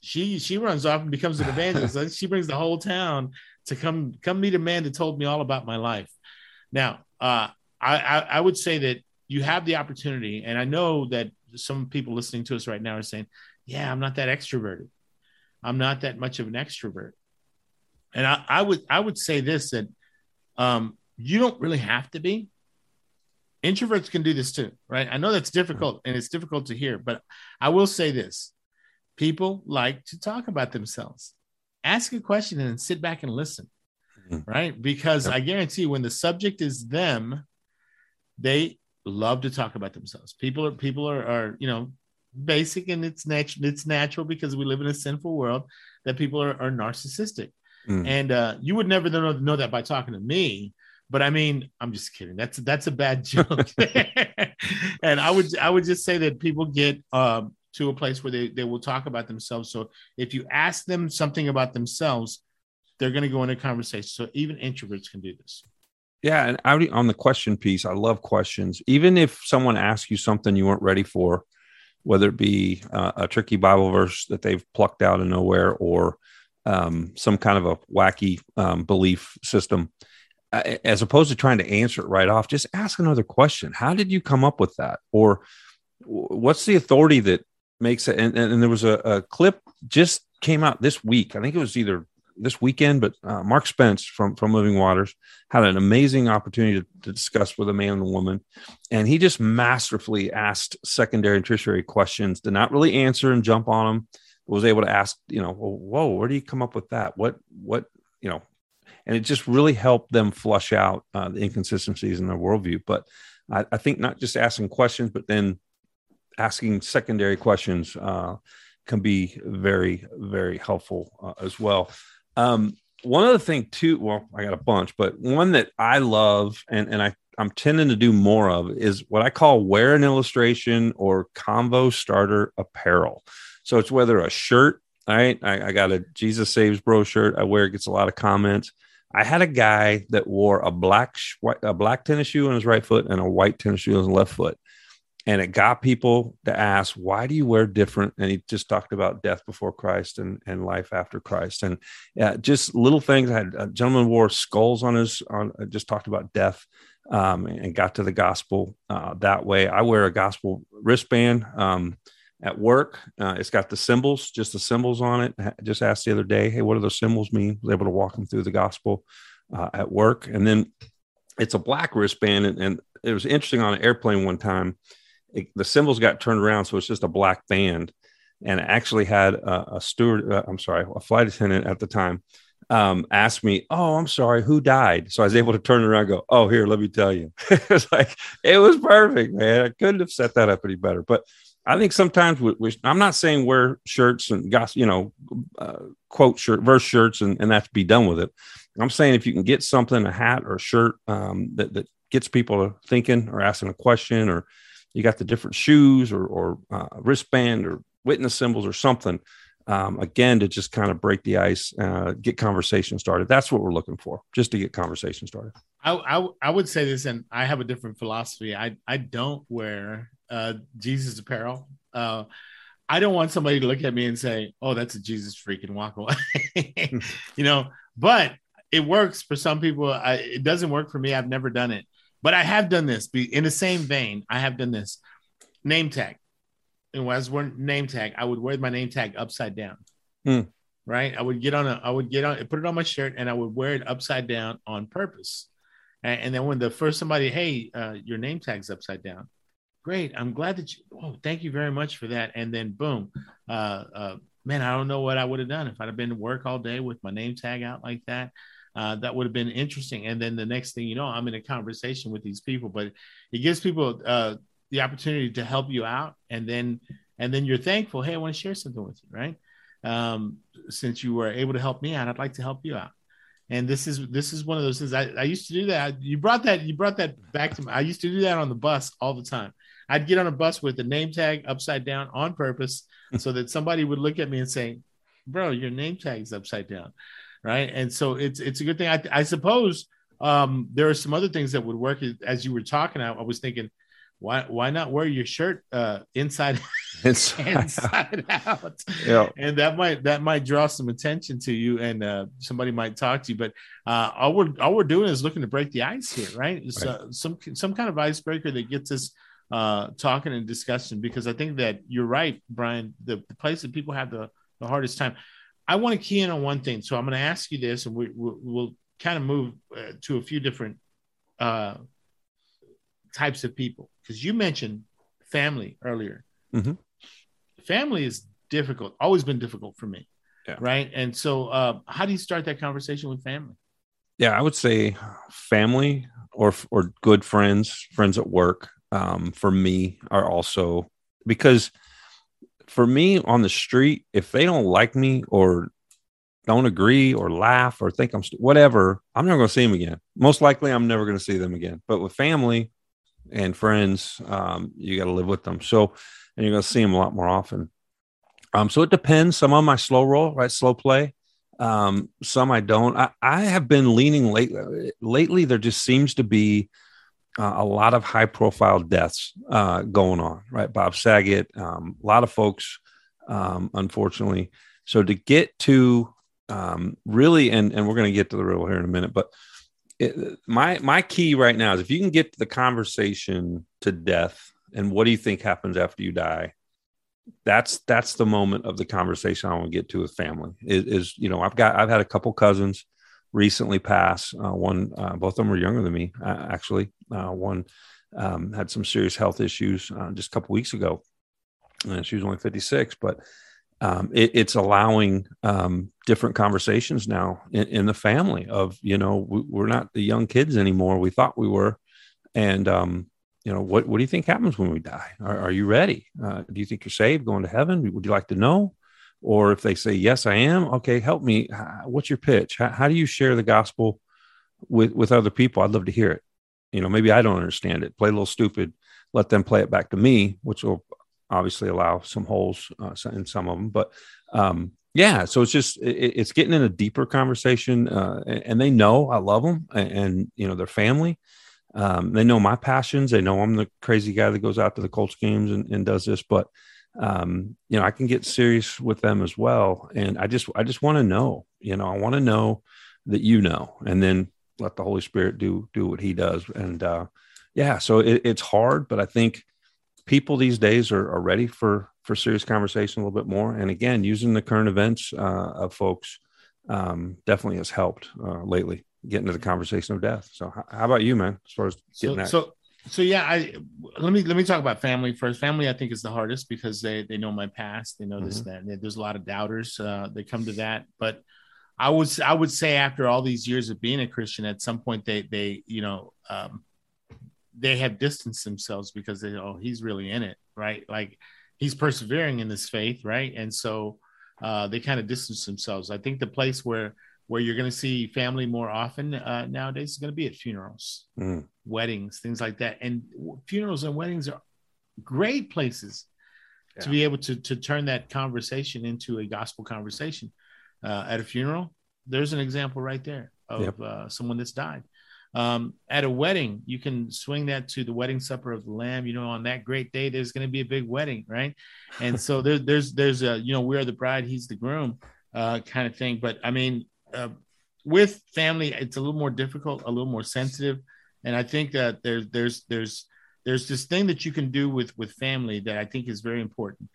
she she runs off and becomes an evangelist. she brings the whole town to come come meet a man that told me all about my life. Now, uh, I, I, I would say that you have the opportunity, and I know that some people listening to us right now are saying, "Yeah, I'm not that extroverted. I'm not that much of an extrovert." And I, I would I would say this that um, you don't really have to be introverts can do this too, right? I know that's difficult and it's difficult to hear, but I will say this people like to talk about themselves. Ask a question and sit back and listen, mm-hmm. right? Because yep. I guarantee when the subject is them, they love to talk about themselves. People are people are, are you know basic and it's natural it's natural because we live in a sinful world that people are, are narcissistic. Mm. And uh, you would never know, know that by talking to me but I mean, I'm just kidding. That's that's a bad joke. and I would I would just say that people get um, to a place where they, they will talk about themselves. So if you ask them something about themselves, they're going to go into conversation. So even introverts can do this. Yeah, and I, on the question piece, I love questions. Even if someone asks you something you weren't ready for, whether it be uh, a tricky Bible verse that they've plucked out of nowhere or um, some kind of a wacky um, belief system, as opposed to trying to answer it right off, just ask another question. How did you come up with that? Or what's the authority that makes it? And, and there was a, a, clip just came out this week. I think it was either this weekend, but uh, Mark Spence from, from Living Waters had an amazing opportunity to, to, discuss with a man and a woman. And he just masterfully asked secondary and tertiary questions, did not really answer and jump on them, was able to ask, you know, whoa, where do you come up with that? What, what, you know, and it just really helped them flush out uh, the inconsistencies in their worldview. But I, I, think not just asking questions, but then asking secondary questions uh, can be very, very helpful uh, as well. Um, one other thing too, well, I got a bunch, but one that I love and, and I, I'm tending to do more of is what I call wear an illustration or combo starter apparel. So it's whether a shirt, right? I, I got a Jesus Saves Bro shirt I wear, it gets a lot of comments. I had a guy that wore a black a black tennis shoe on his right foot and a white tennis shoe on his left foot, and it got people to ask, "Why do you wear different?" And he just talked about death before Christ and, and life after Christ, and yeah, just little things. I had a gentleman wore skulls on his on uh, just talked about death. Um, and got to the gospel uh, that way. I wear a gospel wristband. Um, at work. Uh, it's got the symbols, just the symbols on it. I just asked the other day, hey, what do those symbols mean? I was able to walk them through the gospel uh, at work. And then it's a black wristband. And, and it was interesting on an airplane one time, it, the symbols got turned around. So it's just a black band. And I actually had a, a steward, uh, I'm sorry, a flight attendant at the time um, asked me, "Oh, I'm sorry, who died?" So I was able to turn around and go, "Oh, here, let me tell you." it was like it was perfect, man. I couldn't have set that up any better. But I think sometimes we, we, I'm not saying wear shirts and got you know uh, quote shirt verse shirts and, and that's be done with it. I'm saying if you can get something a hat or a shirt um, that that gets people thinking or asking a question or you got the different shoes or, or uh, wristband or witness symbols or something. um, again to just kind of break the ice, uh, get conversation started. That's what we're looking for, just to get conversation started. I, I, I would say this, and I have a different philosophy. I I don't wear uh, Jesus apparel. Uh, I don't want somebody to look at me and say, "Oh, that's a Jesus freak," and walk away. you know, but it works for some people. I, it doesn't work for me. I've never done it, but I have done this. In the same vein, I have done this. Name tag. And when I was wearing name tag, I would wear my name tag upside down. Hmm. Right. I would get on a. I would get on. Put it on my shirt, and I would wear it upside down on purpose. And, and then when the first somebody, hey, uh, your name tag's upside down. Great. I'm glad that you. Oh, thank you very much for that. And then boom, uh, uh, man, I don't know what I would have done if I'd have been to work all day with my name tag out like that. Uh, that would have been interesting. And then the next thing you know, I'm in a conversation with these people, but it gives people uh, the opportunity to help you out, and then and then you're thankful. Hey, I want to share something with you, right? Um, since you were able to help me out, I'd like to help you out. And this is this is one of those things. I, I used to do that. You brought that you brought that back to me. I used to do that on the bus all the time. I'd get on a bus with the name tag upside down on purpose so that somebody would look at me and say, "Bro, your name tag is upside down." Right? And so it's it's a good thing. I, I suppose um, there are some other things that would work as you were talking. I, I was thinking, why why not wear your shirt uh, inside inside, inside out? Yeah, and that might that might draw some attention to you, and uh, somebody might talk to you. But uh, all we're all we're doing is looking to break the ice here, right? right. Uh, some some kind of icebreaker that gets us uh, talking and discussion. Because I think that you're right, Brian. The, the place that people have the the hardest time. I want to key in on one thing, so I'm going to ask you this, and we, we'll, we'll kind of move uh, to a few different types of people because you mentioned family earlier. Mm-hmm. Family is difficult, always been difficult for me. Yeah. Right. And so, uh, how do you start that conversation with family? Yeah, I would say family or or good friends, friends at work. Um, for me, are also because for me on the street, if they don't like me or don't agree or laugh or think I'm st- whatever, I'm never going to see them again. Most likely, I'm never going to see them again. But with family, and friends, um, you got to live with them. So, and you're going to see them a lot more often. Um, so it depends. Some on my slow roll, right? Slow play. Um, some I don't. I, I have been leaning lately. Lately, there just seems to be uh, a lot of high profile deaths uh, going on, right? Bob Saget, um, a lot of folks, um, unfortunately. So to get to um, really, and, and we're going to get to the real here in a minute, but it, my my key right now is if you can get the conversation to death and what do you think happens after you die that's that's the moment of the conversation i want to get to with family is, is you know i've got i've had a couple cousins recently pass uh, one uh, both of them were younger than me uh, actually one um, had some serious health issues uh, just a couple weeks ago and she was only 56 but um, it, it's allowing um, different conversations now in, in, the family of you know we, are not the young kids anymore we thought we were and um, you know what what do you think happens when we die? Are, are you ready? Uh, do you think you're saved going to heaven? Would you like to know or if they say yes i am okay help me. What's your pitch? How, how do you share the gospel with with other people? I'd love to hear it. You know maybe i don't understand it. Play a little stupid. Let them play it back to me which will obviously allow some holes uh, in some of them, but um, yeah, so it's just it, it's getting in a deeper conversation, uh, and, and, they know I love them, and, and you know their family. Um, they know my passions. They know I'm the crazy guy that goes out to the Colts games and, and does this, but um, you know I can get serious with them as well. And I just I just want to know, you know, I want to know that you know, and then let the Holy Spirit do do what He does. And uh, yeah, so it, it's hard, but I think people these days are, are ready for for serious conversation a little bit more. And again, using the current events uh, of folks um, definitely has helped uh, lately getting to the conversation of death. So, how about you, man? As far as getting so, that. So, so yeah, I let me let me talk about family first. Family, I think, is the hardest because they they know my past, they know mm-hmm. this that. There's a lot of doubters. Uh, they come to that, but I was I would say after all these years of being a Christian, at some point they they you know um, they have distanced themselves because they oh he's really in it right like he's persevering in this faith right and so uh, they kind of distance themselves i think the place where where you're going to see family more often uh, nowadays is going to be at funerals mm. weddings things like that and funerals and weddings are great places to be able to to turn that conversation into a gospel conversation uh, at a funeral. There's an example right there of Yep. uh, someone that's died. Um, at a wedding, you can swing that to the wedding supper of the Lamb. You know, on that great day, there's going to be a big wedding, right? And so there, there's there's a you know we are the bride, he's the groom, uh, kind of thing. But I mean, uh, with family, it's a little more difficult, a little more sensitive, and I think that there's there's there's there's this thing that you can do with with family that I think is very important.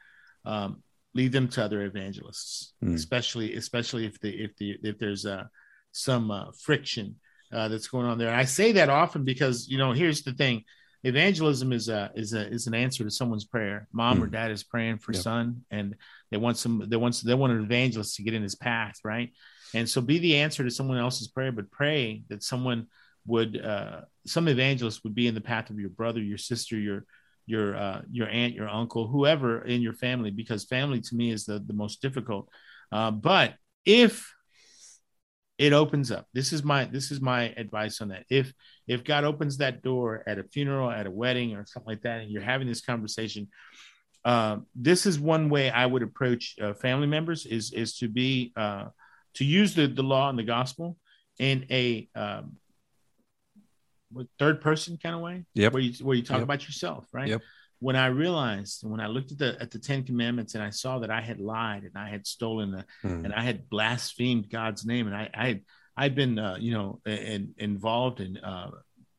Um, lead them to other evangelists, Hmm. especially especially if the if the if there's uh, some uh, friction uh, that's going on there. I say that often because you know here's the thing: evangelism is a is a is an answer to someone's prayer. Mom or Hmm. dad is praying for Yep. son, and they want some they want they want an evangelist to get in his path, right? And so be the answer to someone else's prayer, but pray that someone would uh, some evangelist would be in the path of your brother, your sister, your your uh, your aunt, your uncle, whoever in your family, because family to me is the the most difficult. Uh, but if it opens up, this is my this is my advice on that. If if God opens that door at a funeral, at a wedding, or something like that, and you're having this conversation, uh, this is one way I would approach uh, family members is is to be uh, to use the the law and the gospel in a um, third person kind of way, Yep. where you where you talk Yep. about yourself, right? Yep. When I realized, when I looked at the at the Ten Commandments, and I saw that I had lied and I had stolen the, Hmm. and I had blasphemed God's name, and I I had I'd been uh, you know in, involved in uh,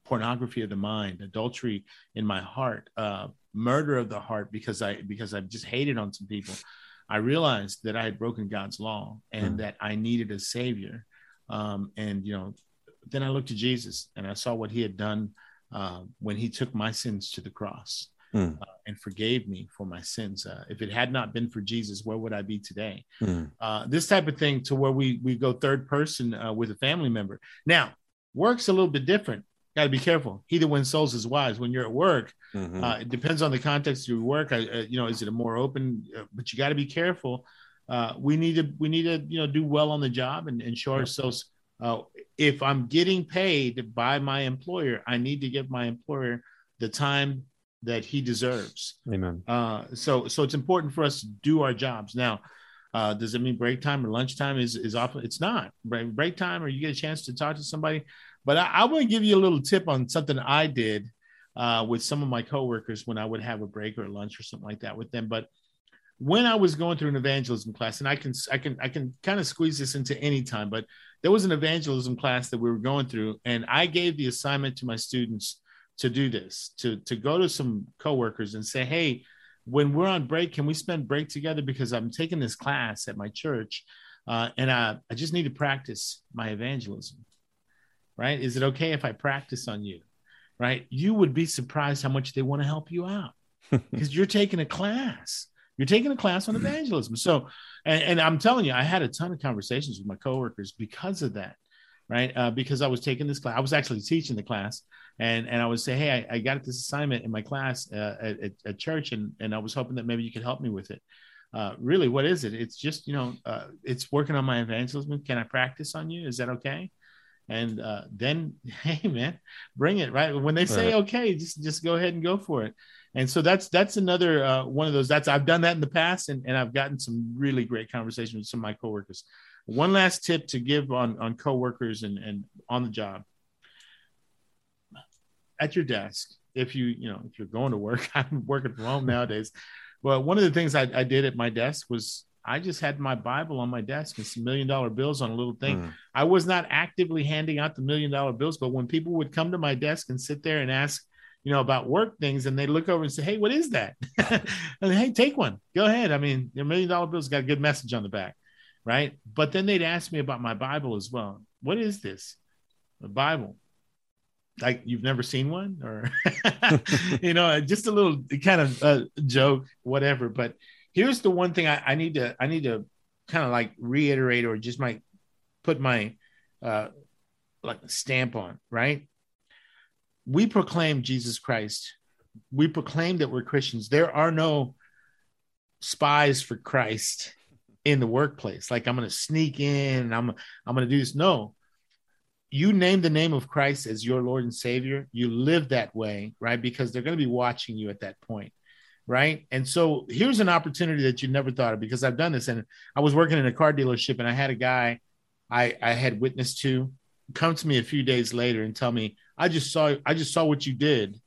pornography of the mind, adultery in my heart, uh, murder of the heart because I because I've just hated on some people. I realized that I had broken God's law and Hmm. that I needed a savior. Um, and you know, then I looked to Jesus and I saw what He had done uh, when He took my sins to the cross Hmm. uh, and forgave me for my sins. Uh, if it had not been for Jesus, where would I be today? Hmm. uh, this type of thing to where we we go third person uh, with a family member. Now, work's a little bit different. Got to be careful. He that wins souls is wise. When you're at work, Mhm. uh, it depends on the context of your work. I, uh, you know, is it a more open? Uh, but you got to be careful. Uh, we need to we need to you know do well on the job and, and show ourselves. Uh, if I'm getting paid by my employer, I need to give my employer the time that he deserves. Amen. Uh, so so it's important for us to do our jobs. Now, uh, does it mean break time or lunchtime is is often? It's not break, break time, or you get a chance to talk to somebody. But I, I want to give you a little tip on something I did uh, with some of my coworkers when I would have a break or lunch or something like that with them. But when I was going through an evangelism class, and I can I can I can kind of squeeze this into any time, but there was an evangelism class that we were going through, and I gave the assignment to my students to do this to to go to some coworkers and say, hey, when we're on break, can we spend break together? Because I'm taking this class at my church, uh, and I I just need to practice my evangelism. Right? Is it okay if I practice on you? Right? You would be surprised how much they want to help you out because you're taking a class. You're taking a class on evangelism. So, and, and I'm telling you, I had a ton of conversations with my coworkers because of that, right? Uh, because I was taking this class. I was actually teaching the class, and and I would say, hey, I, I got this assignment in my class uh, at, at, church, and and I was hoping that maybe you could help me with it. Uh, really, what is it? It's just you know, uh, it's working on my evangelism. Can I practice on you? Is that okay? And uh, then, hey, man, bring it right when they say Right. okay, just just go ahead and go for it. And so that's that's another uh, one of those. That's I've done that in the past, and, and I've gotten some really great conversations with some of my coworkers. One last tip to give on on coworkers and and on the job at your desk. If you you know if you're going to work, I'm working from home nowadays. But one of the things I, I did at my desk was I just had my Bible on my desk and some million dollar bills on a little thing. Hmm. I was not actively handing out the million dollar bills, but when people would come to my desk and sit there and ask, you know, about work things, and they look over and say, "Hey, what is that?" and hey, take one. Go ahead. I mean, your million dollar bills got a good message on the back, right? But then they'd ask me about my Bible as well. What is this? The Bible. Like you've never seen one, or you know, just a little kind of uh, joke, whatever. But here's the one thing I, I need to I need to kind of like reiterate or just might put my uh like stamp on, right? We proclaim Jesus Christ. We proclaim that we're Christians. There are no spies for Christ in the workplace. Like I'm going to sneak in and I'm I'm going to do this. No. You name the name of Christ as your Lord and Savior. You live that way, right? Because they're going to be watching you at that point. right? And so here's an opportunity that you never thought of because I've done this, and I was working in a car dealership, and I had a guy I I had witnessed to come to me a few days later and tell me, I just saw I just saw what you did.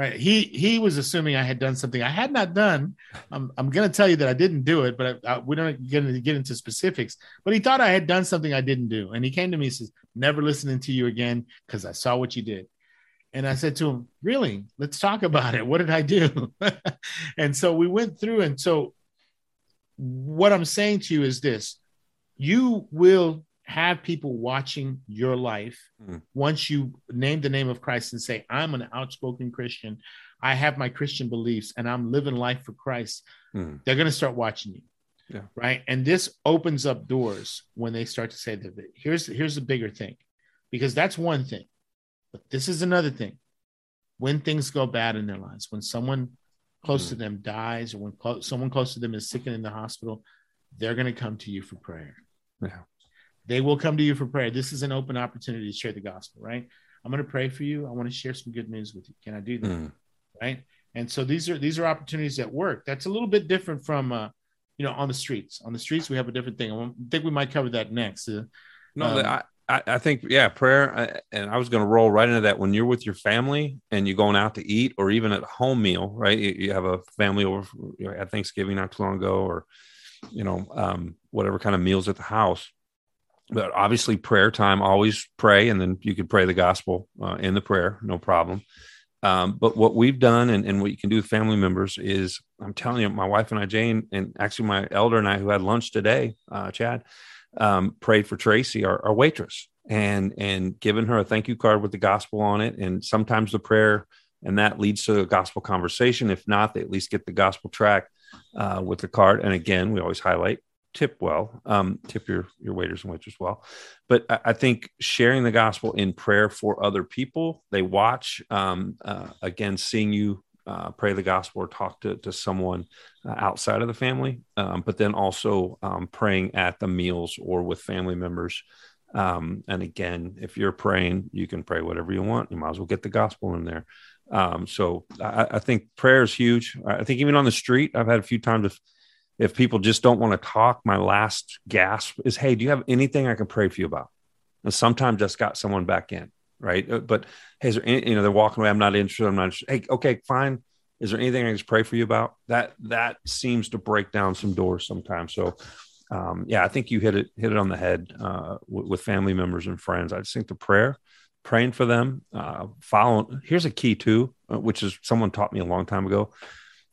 Right. He he was assuming I had done something I had not done. I'm, I'm going to tell you that I didn't do it, but I, I, we don't get into, get into specifics. But he thought I had done something I didn't do. And he came to me and says, Never listening to you again because I saw what you did. And I said to him, Really? Let's talk about it. What did I do? and so we went through. And so what I'm saying to you is this you will have people watching your life mm. once you name the name of Christ and say, I'm an outspoken Christian. I have my Christian beliefs and I'm living life for Christ. Mm. They're going to start watching you. Yeah. Right. And this opens up doors when they start to say that here's here's a bigger thing. Because that's one thing. But this is another thing. When things go bad in their lives, when someone close mm. to them dies or when clo- someone close to them is sick and in the hospital, they're going to come to you for prayer. Yeah. They will come to you for prayer. This is an open opportunity to share the gospel, right? I'm going to pray for you. I want to share some good news with you. Can I do that? Mm. Right. And so these are these are opportunities at work. That's a little bit different from uh, you know, on the streets. On the streets, we have a different thing. I think we might cover that next. Uh, no, um, I, I think yeah, prayer. I, and I was going to roll right into that when you're with your family and you're going out to eat, or even at home meal, right? You, you have a family over at Thanksgiving not too long ago, or you know, um, whatever kind of meals at the house but obviously prayer time always pray and then you could pray the gospel uh, in the prayer no problem. Um, but what we've done and, and, what you can do with family members is i'm telling you my wife and i jane and actually my elder and i who had lunch today uh, chad um, prayed for tracy our, our, waitress and and given her a thank you card with the gospel on it. And sometimes the prayer and that leads to a gospel conversation. If not they at least get the gospel tract uh, with the card. And again we always highlight tip well, um, tip your your waiters and waitresses well. But I, I, think sharing the gospel in prayer for other people, they watch um, uh, again, seeing you uh, pray the gospel or talk to to someone uh, outside of the family, um, but then also um, praying at the meals or with family members. Um, and again, if you're praying, you can pray whatever you want. You might as well get the gospel in there. Um, so I, I think prayer is huge. I think even on the street, I've had a few times if if people just don't want to talk, my last gasp is, Hey, do you have anything I can pray for you about? And sometimes just got someone back in, right? Uh, but hey, is there any, you know, they're walking away. I'm not interested. I'm not interested. Hey, okay, fine. Is there anything I can just pray for you about? That that seems to break down some doors sometimes. So um, yeah, I think you hit it hit it on the head uh, w- with family members and friends. I just think the prayer, praying for them, uh, following. Here's a key too, uh, which is someone taught me a long time ago.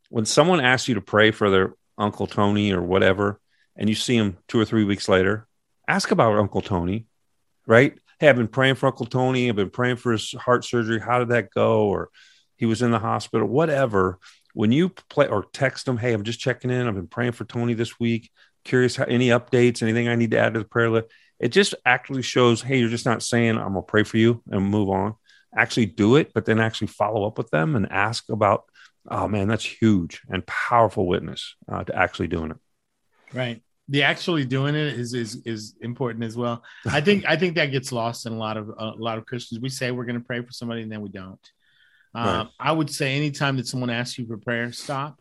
When someone asks you to pray for their Uncle Tony or whatever, and you see him two or three weeks later, ask about Uncle Tony, right? Hey, I've been praying for Uncle Tony. I've been praying for his heart surgery. How did that go? Or he was in the hospital, whatever. When you play or text them, hey, I'm just checking in. I've been praying for Tony this week. Curious how any updates, anything I need to add to the prayer list. It just actually shows, hey, you're just not saying I'm gonna pray for you and move on. Actually do it, but then actually follow up with them and ask about oh man, that's huge and powerful witness uh, to actually doing it. Right. The actually doing it is is is important as well. I think I think that gets lost in a lot of a lot of Christians. We say we're going to pray for somebody and then we don't. Uh, right. I would say anytime that someone asks you for prayer, stop.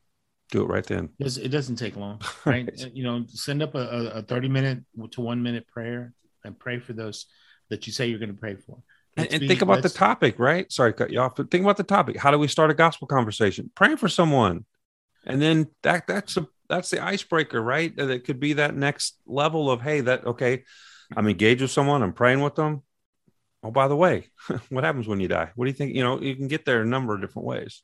Do it right then. It doesn't take long, right? you know, send up a, a thirty minute to one minute prayer and pray for those that you say you're going to pray for. And, and think about the topic, right? Sorry, cut you off. But think about the topic. How do we start a gospel conversation? Praying for someone, and then that that's a that's the icebreaker, right? That could be that next level of hey, that okay, I'm engaged with someone, I'm praying with them. Oh, by the way, what happens when you die? What do you think? You know, you can get there a number of different ways.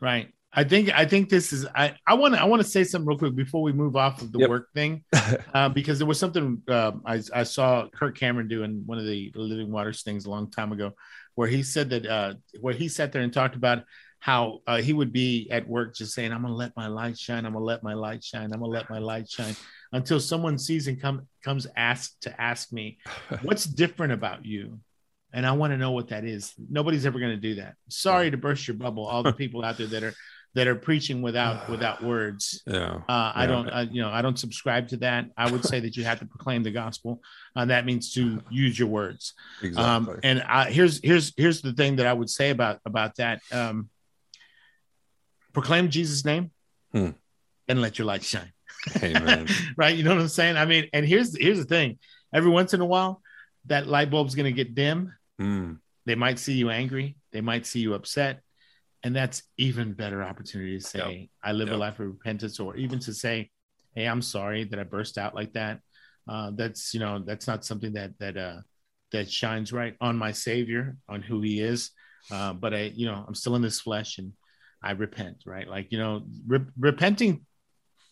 Right. I think I think this is I I want to I want to say something real quick before we move off of the yep. work thing, uh, because there was something uh, I I saw Kirk Cameron doing one of the Living Waters things a long time ago, where he said that uh, where he sat there and talked about how uh, he would be at work just saying I'm gonna let my light shine, I'm gonna let my light shine, I'm gonna let my light shine until someone sees and come comes ask to ask me what's different about you and I want to know what that is. Nobody's ever going to do that. Sorry to burst your bubble, all the people out there that are that are preaching without without words. Yeah, uh, I don't, I, you know, I don't subscribe to that. I would say that you have to proclaim the gospel, and uh, that means to use your words. Exactly. Um, and I, here's here's here's the thing that I would say about about that. Um, proclaim Jesus' name. Hmm. and let your light shine. Amen. right? You know what I'm saying? I mean, and here's here's the thing: every once in a while, that light bulb's going to get dim. Mm. They might see you angry. They might see you upset, and that's even better opportunity to say, Yep. "I live Yep. a life of repentance," or even to say, "Hey, I'm sorry that I burst out like that." Uh, that's you know that's not something that that uh, that shines right on my Savior, on who He is. Uh, but I, you know, I'm still in this flesh, and I repent. Right, like you know, re- repenting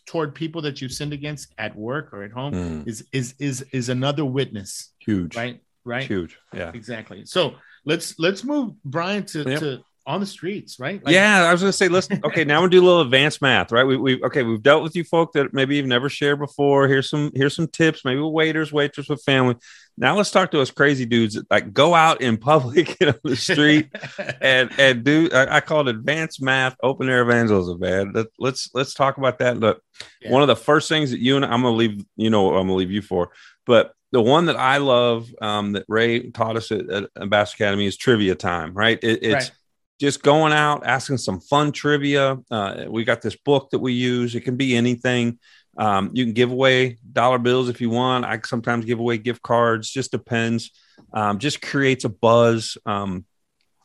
toward people that you've sinned against at work or at home Mm. is is is is another witness. Huge. Right, right, Huge. Yeah. exactly. So let's let's move Brian to Yep. to on the streets. Right, Like, yeah, I was gonna say, let's okay. Now we're do a little advanced math, right? We, we okay. We've dealt with you folk that maybe you've never shared before. Here's some here's some tips. Maybe waiters, waitress with family. Now let's talk to us crazy dudes that like go out in public and on the street and and do. I, I call it advanced math, open air evangelism, man. Let, let's let's talk about that. Look, Yeah. one of the first things that you and I'm gonna leave. You know, what I'm gonna leave you for, but. The one that I love um, that Ray taught us at, at Ambassador Academy is trivia time, right? It, it's Right. Just going out asking some fun trivia. Uh, we got this book that we use. It can be anything. Um, you can give away dollar bills if you want. I sometimes give away gift cards. Just depends. Um, just creates a buzz. Um,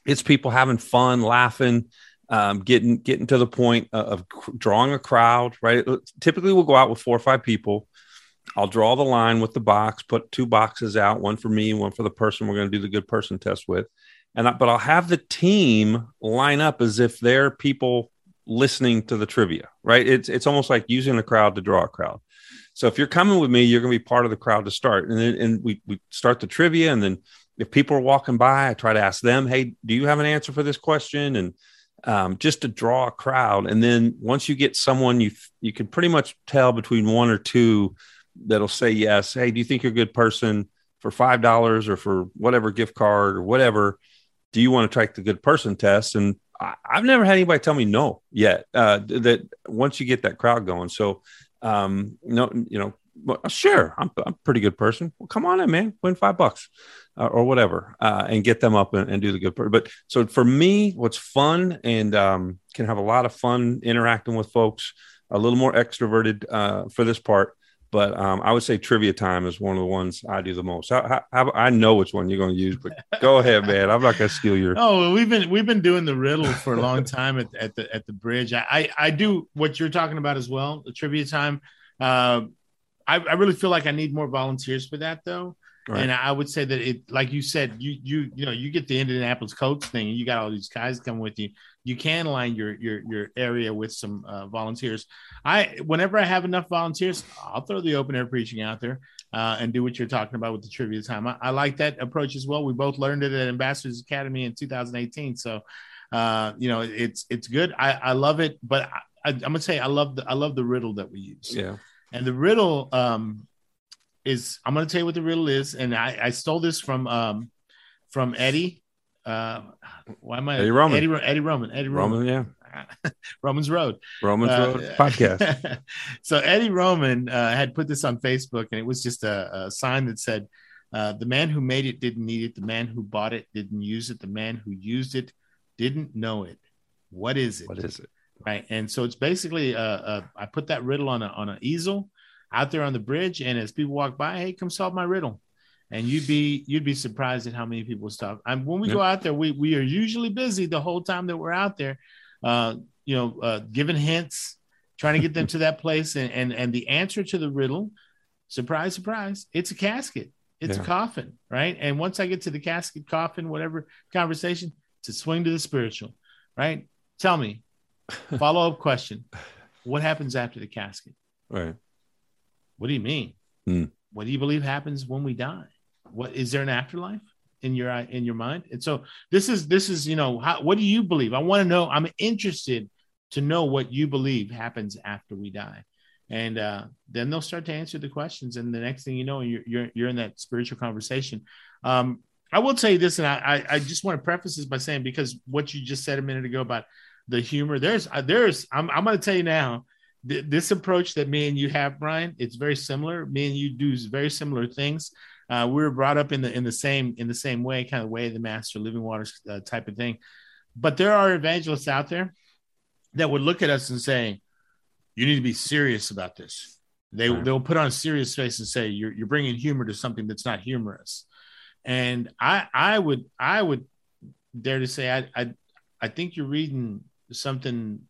it's people having fun laughing um, getting getting to the point of, of drawing a crowd right? Typically we'll go out with four or five people. I'll draw the line with the box, put two boxes out, one for me, one for the person we're going to do the good person test with and I, but I'll have the team line up as if they're people listening to the trivia, right? It's it's almost like using the crowd to draw a crowd. So if you're coming with me, you're going to be part of the crowd to start, and then and we we start the trivia, and then if people are walking by, I try to ask them, "Hey, do you have an answer for this question?" and um, just to draw a crowd. And then once you get someone, you you can pretty much tell between one or two that'll say yes. Hey, do you think you're a good person for five dollars or for whatever gift card or whatever? Do you want to take the good person test? And I, I've never had anybody tell me no yet. Uh, that once you get that crowd going, so um, no, you know, well, sure, I'm, I'm a pretty good person. Well, come on in, man, win five bucks uh, or whatever, uh, and get them up and, and do the good part. But so for me, what's fun and um, can have a lot of fun interacting with folks, a little more extroverted uh, for this part. But um, I would say trivia time is one of the ones I do the most. I, I, I know which one you're going to use, but go ahead, man. I'm not going to steal your. Oh, well, we've been we've been doing the riddle for a long time at, at the at the bridge. I, I I do what you're talking about as well, the trivia time. Uh, I, I really feel like I need more volunteers for that though. Right. And I would say that it, like you said, you you you know, you get the Indianapolis coach thing, and you got all these guys coming with you. You can line your your your area with some uh, volunteers. I whenever I have enough volunteers, I'll throw the open air preaching out there uh, and do what you're talking about with the trivia time. I, I like that approach as well. We both learned it at Ambassadors Academy in 2018, so uh, you know it's it's good. I, I love it, but I, I'm gonna say I love the I love the riddle that we use. Yeah. And the riddle um, is I'm going to tell you what the riddle is, and I, I stole this from um, from Eddie. Uh, why am I Eddie Roman. Eddie, Eddie Roman. Eddie Roman. Roman, yeah. Roman's Road. Roman's Uh, Road podcast. so Eddie Roman uh, had put this on Facebook, and it was just a, a sign that said, uh, "The man who made it didn't need it. The man who bought it didn't use it. The man who used it didn't know it. What is it? What is it? right and so it's basically uh, uh i put that riddle on a on an easel out there on the bridge and as people walk by hey come solve my riddle and you'd be you'd be surprised at how many people stop. And when we Yep. go out there we we are usually busy the whole time that we're out there uh you know uh giving hints trying to get them to that place. And and and the answer to the riddle surprise surprise it's a casket. It's Yeah. a coffin right? And once i get to the casket coffin whatever conversation to swing to the spiritual right? Tell me follow up question. What happens after the casket? Right. what do you mean? Hmm. what do you believe happens when we die what is there an afterlife in your in your mind? And so this is this is you know how, what do you believe? I want to know i'm interested to know what you believe happens after we die. And uh, then they'll start to answer the questions. And the next thing you know you're you're, you're in that spiritual conversation. Um, i will tell you this and I, I just want to preface this by saying because what you just said a minute ago about the humor there's uh, there's i'm, I'm going to tell you now th- this approach that me and you have brian it's very similar. Me and you do very similar things uh, we were brought up in the in the same in the same way kind of way the master living waters uh, type of thing but there are evangelists out there that would look at us and say you need to be serious about this. They Right. they'll put on a serious face and say you're you're bringing humor to something that's not humorous. And I I would I would dare to say I I I think you're reading something,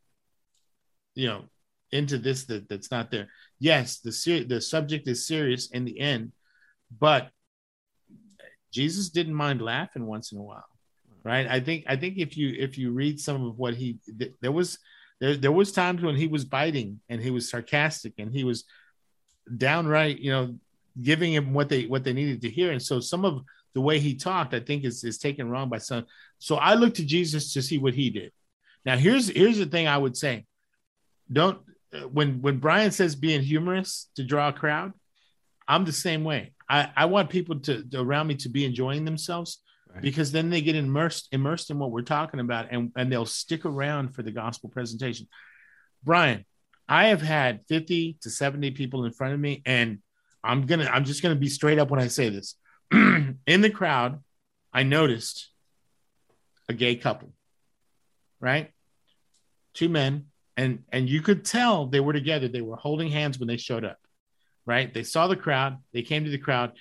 you know, into this that that's not there. Yes, the ser- the subject is serious in the end, but Jesus didn't mind laughing once in a while, right? I think I think if you if you read some of what he th- there was there there was times when he was biting and he was sarcastic and he was downright, you know, giving him what they what they needed to hear. And so some of the way he talked, I think, is is taken wrong by some. So I look to Jesus to see what he did. Now here's here's the thing I would say: don't uh, when when Brian says being humorous to draw a crowd, I'm the same way. I I want people to, to around me to be enjoying themselves Right. because then they get immersed immersed in what we're talking about and and they'll stick around for the gospel presentation. Brian, I have had 50 to 70 people in front of me and I'm going to I'm just going to be straight up when I say this. in the crowd, I noticed a gay couple. Right? Two men and and you could tell they were together. They were holding hands when they showed up. Right? They saw the crowd, they came to the crowd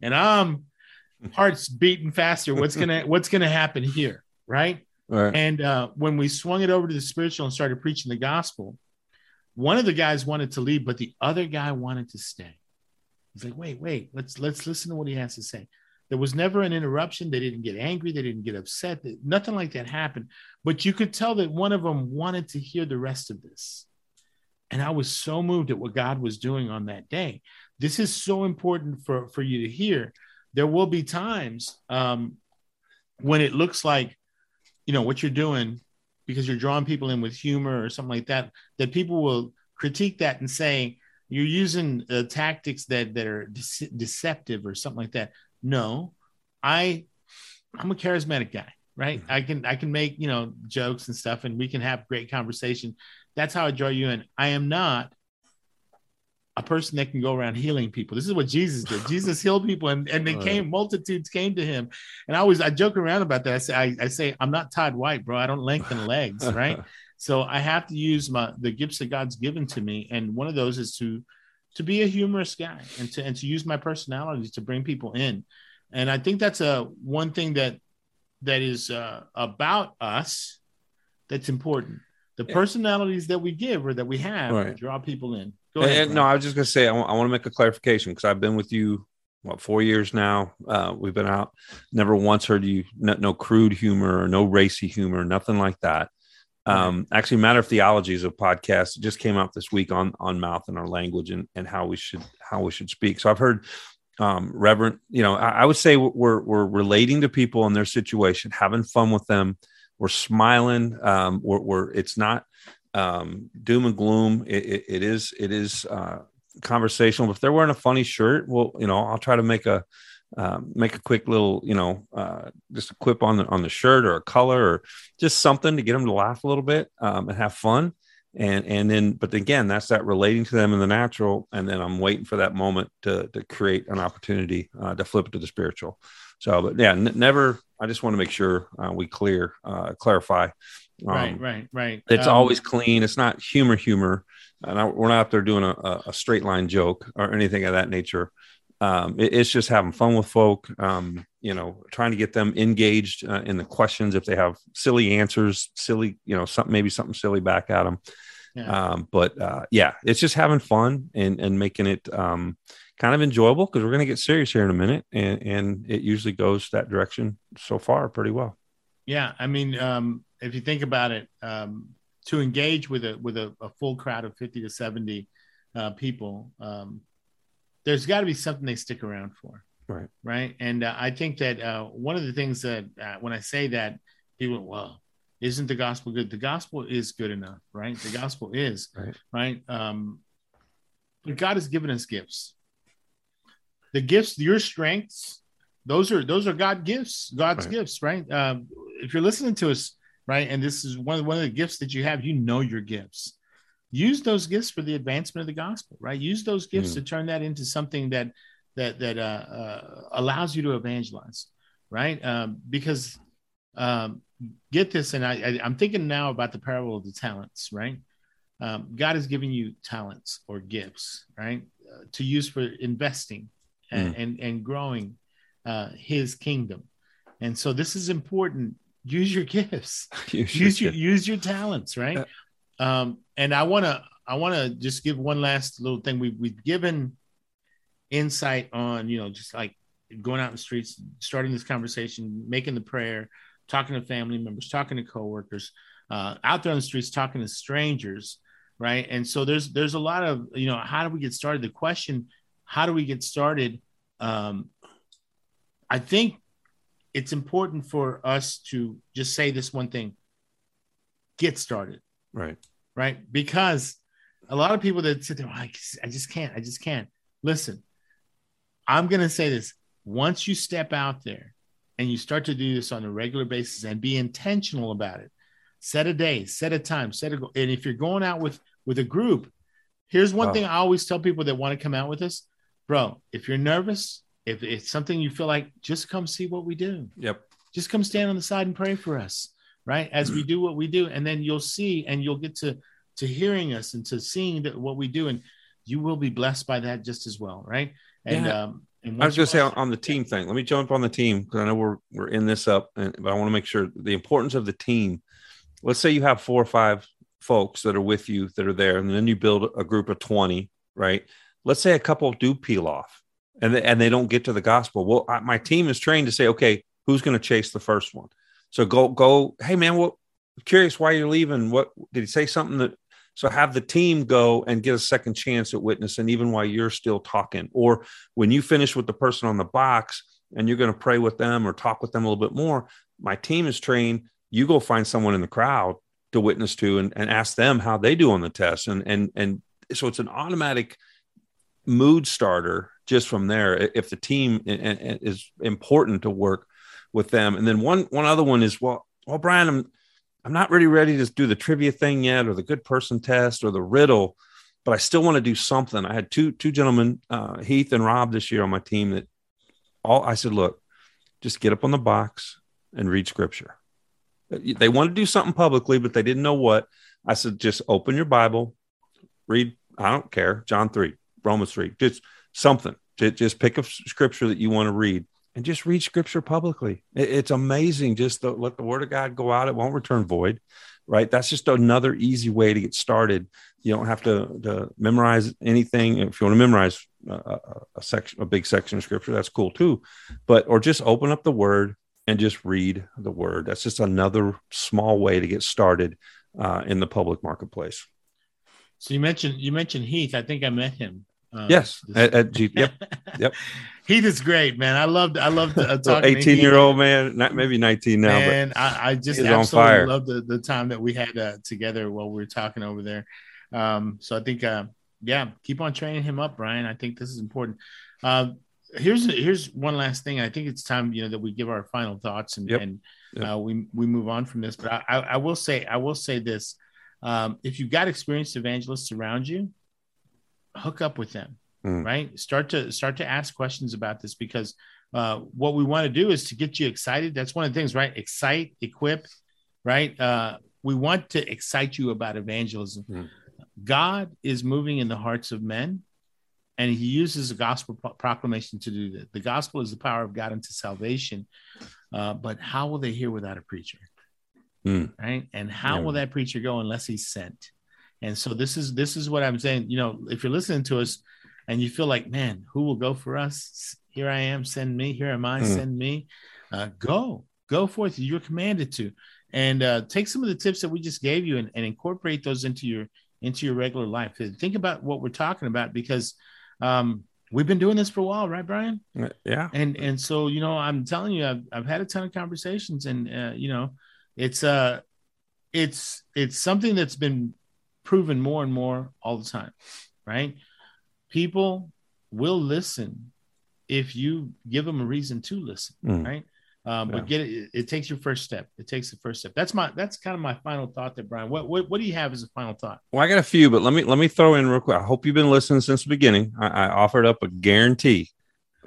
and I'm heart's beating faster. What's to what's to happen here, right? Right. And uh, when we swung it over to the spiritual and started preaching the gospel, one of the guys wanted to leave, but the other guy wanted to stay. He's like, wait, wait, let's let's listen to what he has to say. There was never an interruption. They didn't get angry. They didn't get upset. Nothing like that happened. But you could tell that one of them wanted to hear the rest of this. And I was so moved at what God was doing on that day. This is so important for, for you to hear. There will be times um, when it looks like, you know, what you're doing because you're drawing people in with humor or something like that, that people will critique that and say you're using uh, tactics that that are dece- deceptive or something like that. No, I I'm a charismatic guy, right? I can I can make you know jokes and stuff, and we can have great conversation. That's how I draw you in. I am not a person that can go around healing people. This is what Jesus did. Jesus healed people, and, and they Right. came, multitudes came to him. And I always I joke around about that. I say, I, I say, I'm not Todd White, bro. I don't lengthen legs, right? So I have to use my the gifts that God's given to me, and one of those is to to be a humorous guy and to and to use my personality to bring people in. And I think that's a one thing that that is uh, about us that's important. The Yeah. personalities that we give or that we have Right. draw people in. Go And- ahead. and no, I was just gonna say I want to make a clarification because I've been with you what four years now. Uh, we've been out. Never once heard you no, no crude humor or no racy humor, nothing like that. Um, actually, Matter of Theology is a podcast. It just came out this week on on mouth and our language and and how we should how we should speak. So I've heard um, Reverend. You know, I, I would say we're we're relating to people in their situation, having fun with them. We're smiling. Um, we're, we're it's not um, doom and gloom. It, it, it is it is uh, conversational. If they're wearing a funny shirt, well, you know, I'll try to make a um, make a quick little, you know, uh, just a quip on the on the shirt or a color or just something to get them to laugh a little bit um, and have fun. And and then, but again, that's that relating to them in the natural, and then I'm waiting for that moment to to create an opportunity uh, to flip it to the spiritual. So, but yeah, n- never. I just want to make sure uh, we clear uh, clarify. right, Um, right, right. it's Um, always clean. It's not humor, humor. And I, we're not up there doing a, a- a straight line joke or anything of that nature. Um, it- it's just having fun with folk. Um, you know, trying to get them engaged uh, in the questions. If they have silly answers, silly, you know, something maybe something silly back at them. Yeah. Um, but uh, yeah, it's just having fun and and making it um, kind of enjoyable because we're going to get serious here in a minute, and and it usually goes that direction so far pretty well. Yeah, I mean, um, if you think about it, um, to engage with a with a, a full crowd of fifty to seventy uh, people, um, there's got to be something they stick around for, Right. Right, and uh, I think that uh, one of the things that uh, when I say that, people, well, isn't the gospel good? The gospel is good enough, right? The gospel is Right. right. Um, but God has given us gifts. The gifts, your strengths, those are those are God gifts, God's Right. gifts, right? Um, if you're listening to us, right, and this is one of one of the gifts that you have, you know your gifts. Use those gifts for the advancement of the gospel, right? Use those gifts Mm. to turn that into something that that that uh, uh, allows you to evangelize, right? Um, because um, get this, and I, I I'm thinking now about the parable of the talents, right? um, God has given you talents or gifts, right, uh, to use for investing mm. and, and growing uh, His kingdom. And so this is important. Use your gifts. use, use your, use your talents, right? Uh, um, and I want to I want to just give one last little thing. We've we've given insight on you know just like going out in the streets, starting this conversation, making the prayer, talking to family members, talking to coworkers, uh, out there on the streets, talking to strangers, right? And so there's there's a lot of you know how do we get started? The question, how do we get started? Um, I think it's important for us to just say this one thing: get started, right? Right, because a lot of people that sit there, oh, I, just can't, I just can't. Listen, I'm gonna say this: once you step out there and you start to do this on a regular basis and be intentional about it, set a day, set a time, set a goal. And if you're going out with with a group, here's one oh. thing I always tell people that want to come out with us, bro. If you're nervous, if it's something you feel like, just come see what we do. Yep. Just come stand on the side and pray for us, right? As we do what we do, and then you'll see, and you'll get to to hearing us and to seeing that what we do, and you will be blessed by that just as well, right? And yeah. um, and I was going to say on, on, the team thing. Let me jump on the team because I know we're we're in this up, and, but I want to make sure the importance of the team let's say you have four or five folks that are with you that are there, and then you build a group of 20, right? Let's say a couple do peel off and they, and they don't get to the gospel. Well, I, my team is trained to say, okay, who's going to chase the first one? So go, go, hey man, what curious why you're leaving? What did he say something that so have the team go and get a second chance at witnessing, even while you're still talking. Or when you finish with the person on the box and you're going to pray with them or talk with them a little bit more, my team is trained you go find someone in the crowd to witness to and, and ask them how they do on the test and and and so it's an automatic mood starter just from there if the team is important to work with them. And then one one other one is well well brian i'm i'm not really ready to do the trivia thing yet or the good person test or the riddle but i still want to do something. I had two two gentlemen uh, heath and rob this year on my team that all i said look just get up on the box and read scripture. They want to do something publicly, but they didn't know what. I said, just open your Bible, read, I don't care, John 3, Romans 3, just something. Just pick a scripture that you want to read and just read scripture publicly. It's amazing. Just let the word of God go out. It won't return void, right? That's just another easy way to get started. You don't have to, to memorize anything. If you want to memorize a, a, section, a big section of scripture, that's cool too. But, or just open up the word, and just read the word. That's just another small way to get started uh, in the public marketplace. So you mentioned you mentioned Heath. I think I met him. Uh, yes, at, at G- yep, yep. Heath is great, man. I loved I loved uh, talking. Eighteen year old man, not maybe nineteen now, and I, I, just absolutely love the the time that we had uh, together while we were talking over there. Um, so I think, uh, yeah, keep on training him up, Brian. I think this is important. Uh, here's here's one last thing. I think it's time you know that we give our final thoughts and, yep. and yep. Uh, we we move on from this. But I, I, I will say I will say this: um, if you've got experienced evangelists around you, hook up with them. Mm. Right, start to start to ask questions about this because uh, what we want to do is to get you excited. That's one of the things, right? Excite, equip, right? Uh, we want to excite you about evangelism. Mm. God is moving in the hearts of men and he uses the gospel proclamation to do that. The gospel is the power of God into salvation, uh, but how will they hear without a preacher? Mm. Right, and how yeah. will that preacher go unless he's sent? And so this is this is what I'm saying. You know, if you're listening to us and you feel like, man, who will go for us? Here I am, send me. Here am I, mm. send me. Uh, go, go forth. You're commanded to, and uh, take some of the tips that we just gave you and, and incorporate those into your into your regular life. Think about what we're talking about because um, we've been doing this for a while, right, Brian? Uh, yeah. And and so you know, I'm telling you, I've, I've had a ton of conversations, and uh, you know, it's uh, it's it's something that's been proven more and more all the time, right? People will listen if you give them a reason to listen, mm. right? Um, yeah. But get it, it takes your first step. It takes the first step. That's my that's kind of my final thought there, Brian. What, what what do you have as a final thought? Well, I got a few, but let me let me throw in real quick. I hope you've been listening since the beginning. I, I offered up a guarantee,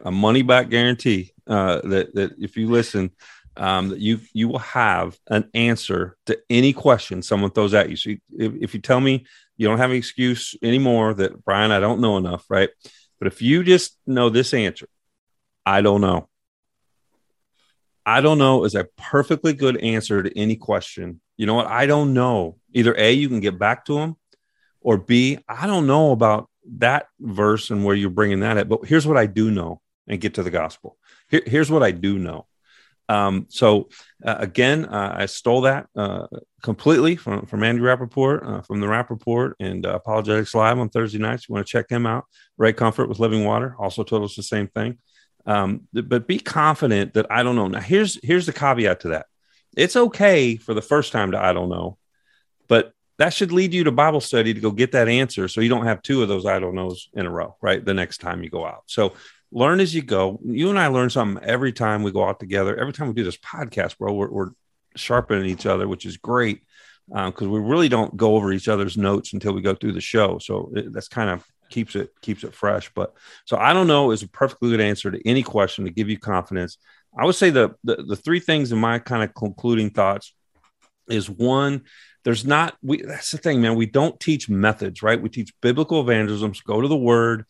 a money back guarantee uh, that that if you listen, um, that you you will have an answer to any question someone throws at you. So if, if you tell me You don't have an excuse anymore that Brian, I don't know enough, right? But if you just know this answer, I don't know. I don't know is a perfectly good answer to any question. You know what? I don't know. Either A, you can get back to them, or B, I don't know about that verse and where you're bringing that at. But here's what I do know and get to the gospel. Here, here's what I do know. Um, so uh, again, uh, I stole that uh, completely from, from Andy Rappaport uh, from the Rappaport and uh, Apologetics Live on Thursday nights. You want to check him out. Ray Comfort with Living Water also told us the same thing. Um, but be confident that I don't know. Now here's here's the caveat to that. It's okay for the first time to I don't know, but that should lead you to Bible study to go get that answer so you don't have two of those I don't knows in a row, right? The next time you go out. So learn as you go. You and I learn something every time we go out together. Every time we do this podcast, bro, we're, we're sharpening each other, which is great because um, we really don't go over each other's notes until we go through the show. So it, that's kind of keeps it keeps it fresh. But so I don't know is a perfectly good answer to any question to give you confidence. I would say the the, the three things in my kind of concluding thoughts is one there's not we that's the thing man we don't teach methods right we teach biblical evangelism go to the word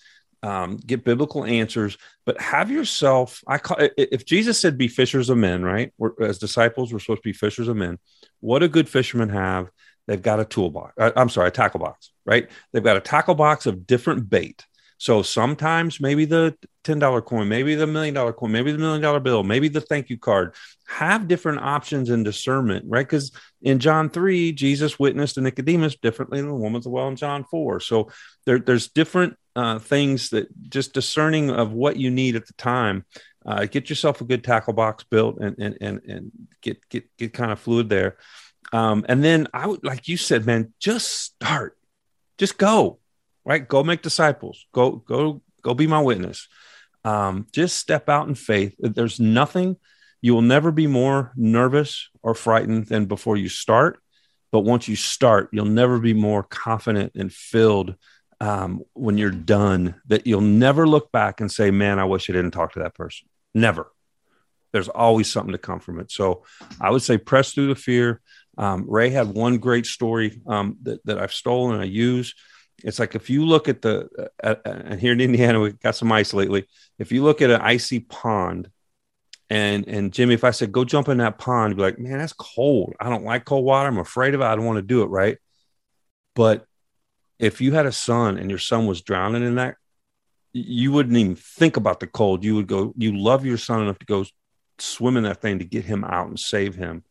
um, get biblical answers, but have yourself. I call if Jesus said, "Be fishers of men," right? We're, as disciples, we're supposed to be fishers of men. What do good fishermen have? They've got a toolbox. Uh, I'm sorry, a tackle box, right? They've got a tackle box of different bait. So sometimes maybe the $10 coin, maybe the million dollar coin, maybe the million dollar bill, maybe the thank you card. Have different options and discernment, right? Because in John 3, Jesus witnessed to Nicodemus differently than the woman at the well in John 4. So there, there's different uh, things that just discerning of what you need at the time. Uh, get yourself a good tackle box built and and and, and get get get kind of fluid there. Um, and then I would like you said, man, just start, just go, right? Go make disciples. Go go go be my witness. Um, just step out in faith. There's nothing. You will never be more nervous or frightened than before you start. But once you start, you'll never be more confident and filled um, when you're done that you'll never look back and say, man, I wish I didn't talk to that person. Never. There's always something to come from it. So I would say press through the fear. Um, Ray had one great story um, that, that I've stolen and I use. It's like if you look at the, uh, uh, and here in Indiana, we got some ice lately. If you look at an icy pond, and and Jimmy, if I said go jump in that pond, be like, man, that's cold. I don't like cold water. I'm afraid of it. I don't want to do it. Right. But if you had a son and your son was drowning in that, you wouldn't even think about the cold. You would go, you love your son enough to go swim in that thing to get him out and save him.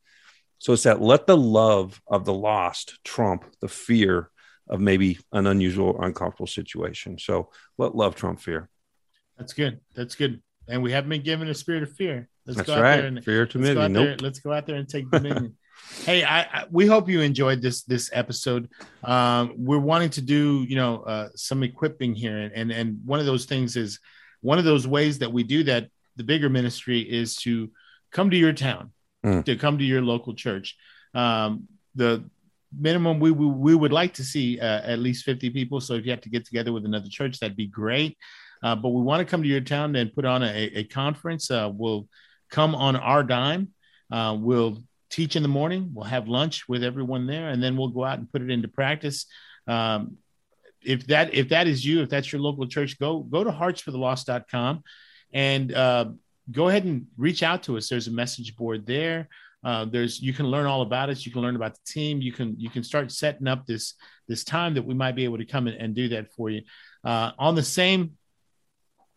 So it's that let the love of the lost trump the fear of maybe an unusual or uncomfortable situation. So let love trump fear. That's good. That's good. And we haven't been given a spirit of fear. Let's That's go out right. there and fear timidity. Let's, nope. let's go out there and take dominion. hey I, I, we hope you enjoyed this this episode um, we're wanting to do you know uh, some equipping here and, and and one of those things is one of those ways that we do that the bigger ministry is to come to your town mm. to come to your local church um, the minimum we, we, we would like to see uh, at least 50 people so if you have to get together with another church that'd be great uh, but we want to come to your town and put on a, a conference uh, we'll come on our dime uh, we'll teach in the morning. We'll have lunch with everyone there, and then we'll go out and put it into practice. Um, if that if that is you, if that's your local church, go go to heartsforthelost.com and uh, go ahead and reach out to us. There's a message board there. Uh, there's you can learn all about us. You can learn about the team. You can you can start setting up this this time that we might be able to come in and do that for you. Uh, on the same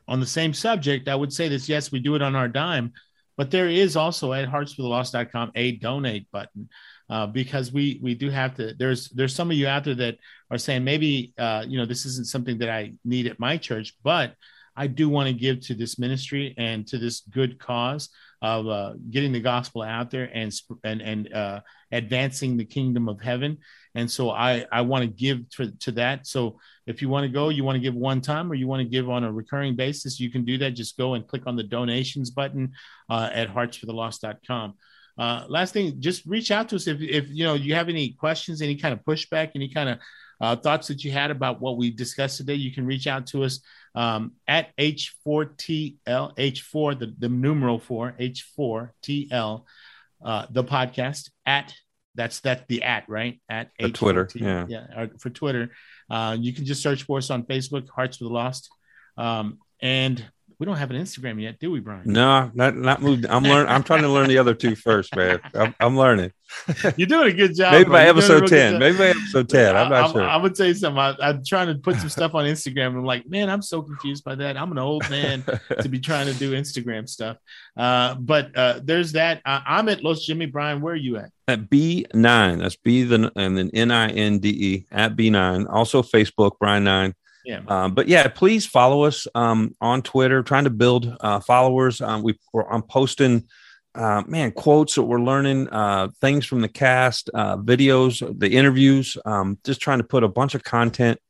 on the same subject, I would say this. Yes, we do it on our dime, but there is also at heartsforthelost.com a donate button uh, because we we do have to. There's there's some of you out there that are saying maybe uh, you know this isn't something that I need at my church, but I do want to give to this ministry and to this good cause of uh, getting the gospel out there and and and uh, advancing the kingdom of heaven. And so I I want to give to, to that. So if you want to go, you want to give one time or you want to give on a recurring basis, you can do that. Just go and click on the donations button uh, at heartsforthelost.com. Uh, last thing, just reach out to us if, if you know you have any questions, any kind of pushback, any kind of uh, thoughts that you had about what we discussed today. You can reach out to us um, at H4TL, H4, the, the numeral four, H4TL, uh, the podcast at that's that the at right at For Twitter, yeah. yeah, or for Twitter. Uh, you can just search for us on Facebook, Hearts for the Lost, um, and we don't have an Instagram yet, do we, Brian? No, not not moved. I'm learning. I'm trying to learn the other two first, man. I'm, I'm learning. You're doing a good job. Maybe by You're doing a episode ten. Maybe by episode ten. I'm not I, sure. I, would tell you something. I, I'm trying to put some stuff on Instagram. I'm like, man, I'm so confused by that. I'm an old man to be trying to do Instagram stuff. Uh, but uh, there's that. Uh, I'm at Los Jimmy. Brian, where are you at? at B9. That's B the and then N I N D E at B9. Also Facebook, Brian Nine. Yeah. Um, but yeah, please follow us um, on Twitter. Trying to build uh, followers. Um, we, we're, I'm posting, uh, man, quotes that we're learning, uh, things from the cast, uh, videos, the interviews. Um, just trying to put a bunch of content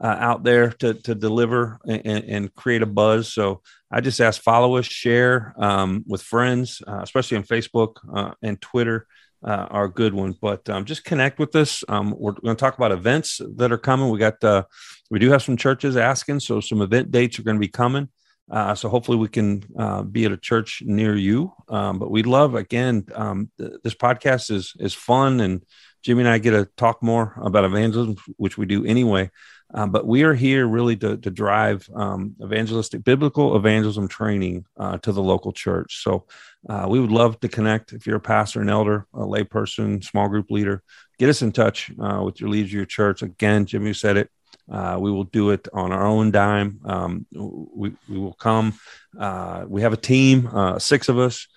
uh, out there to to deliver and, and create a buzz. So I just ask follow us, share um, with friends, uh, especially on Facebook and Twitter. Uh, are a good one, but um, just connect with us. Um, we're going to talk about events that are coming. We got uh, we do have some churches asking, so some event dates are going to be coming. Uh, so hopefully we can uh, be at a church near you. Um, but we'd love again. Um, th- this podcast is is fun, and Jimmy and I get to talk more about evangelism, which we do anyway. Um, but we are here really to, to drive um, evangelistic, biblical evangelism training uh, to the local church. So uh, we would love to connect. If you're a pastor, an elder, a layperson, small group leader, get us in touch uh, with your leaders of your church. Again, Jim, you said it. Uh, we will do it on our own dime. Um, we, we will come. Uh, we have a team, uh, six of us.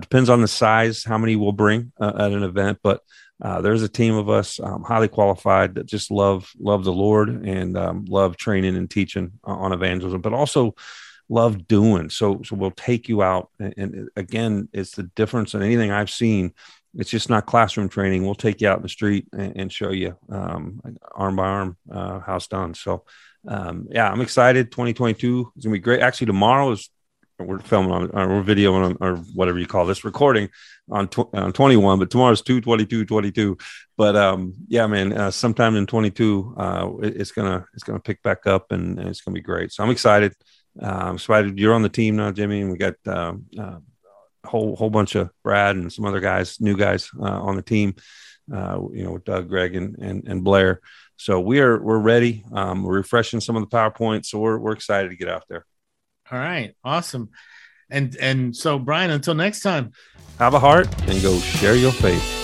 Depends on the size, how many we'll bring at an event, but uh, there's a team of us, um, highly qualified, that just love love the Lord and um, love training and teaching on evangelism, but also love doing. So, so we'll take you out, and, and again, it's the difference in anything I've seen. It's just not classroom training. We'll take you out in the street and, and show you um, arm by arm uh, how it's done. So, um, yeah, I'm excited. 2022 is gonna be great. Actually, tomorrow is we're filming on or we're videoing on or whatever you call this recording on, tw- on 21 but tomorrow's 222 22 but um yeah man uh, sometime in 22 uh it- it's gonna it's gonna pick back up and, and it's gonna be great. So i'm excited. Uh, excited. You're on the team now jimmy and we got um, uh, a whole whole bunch of brad and some other guys new guys uh, on the team uh you know with doug greg and and, and blair. So we are we're ready. Um we're refreshing some of the powerpoints so we're, we're excited to get out there. All right, awesome. And and so Brian, until next time. have a heart and go share your faith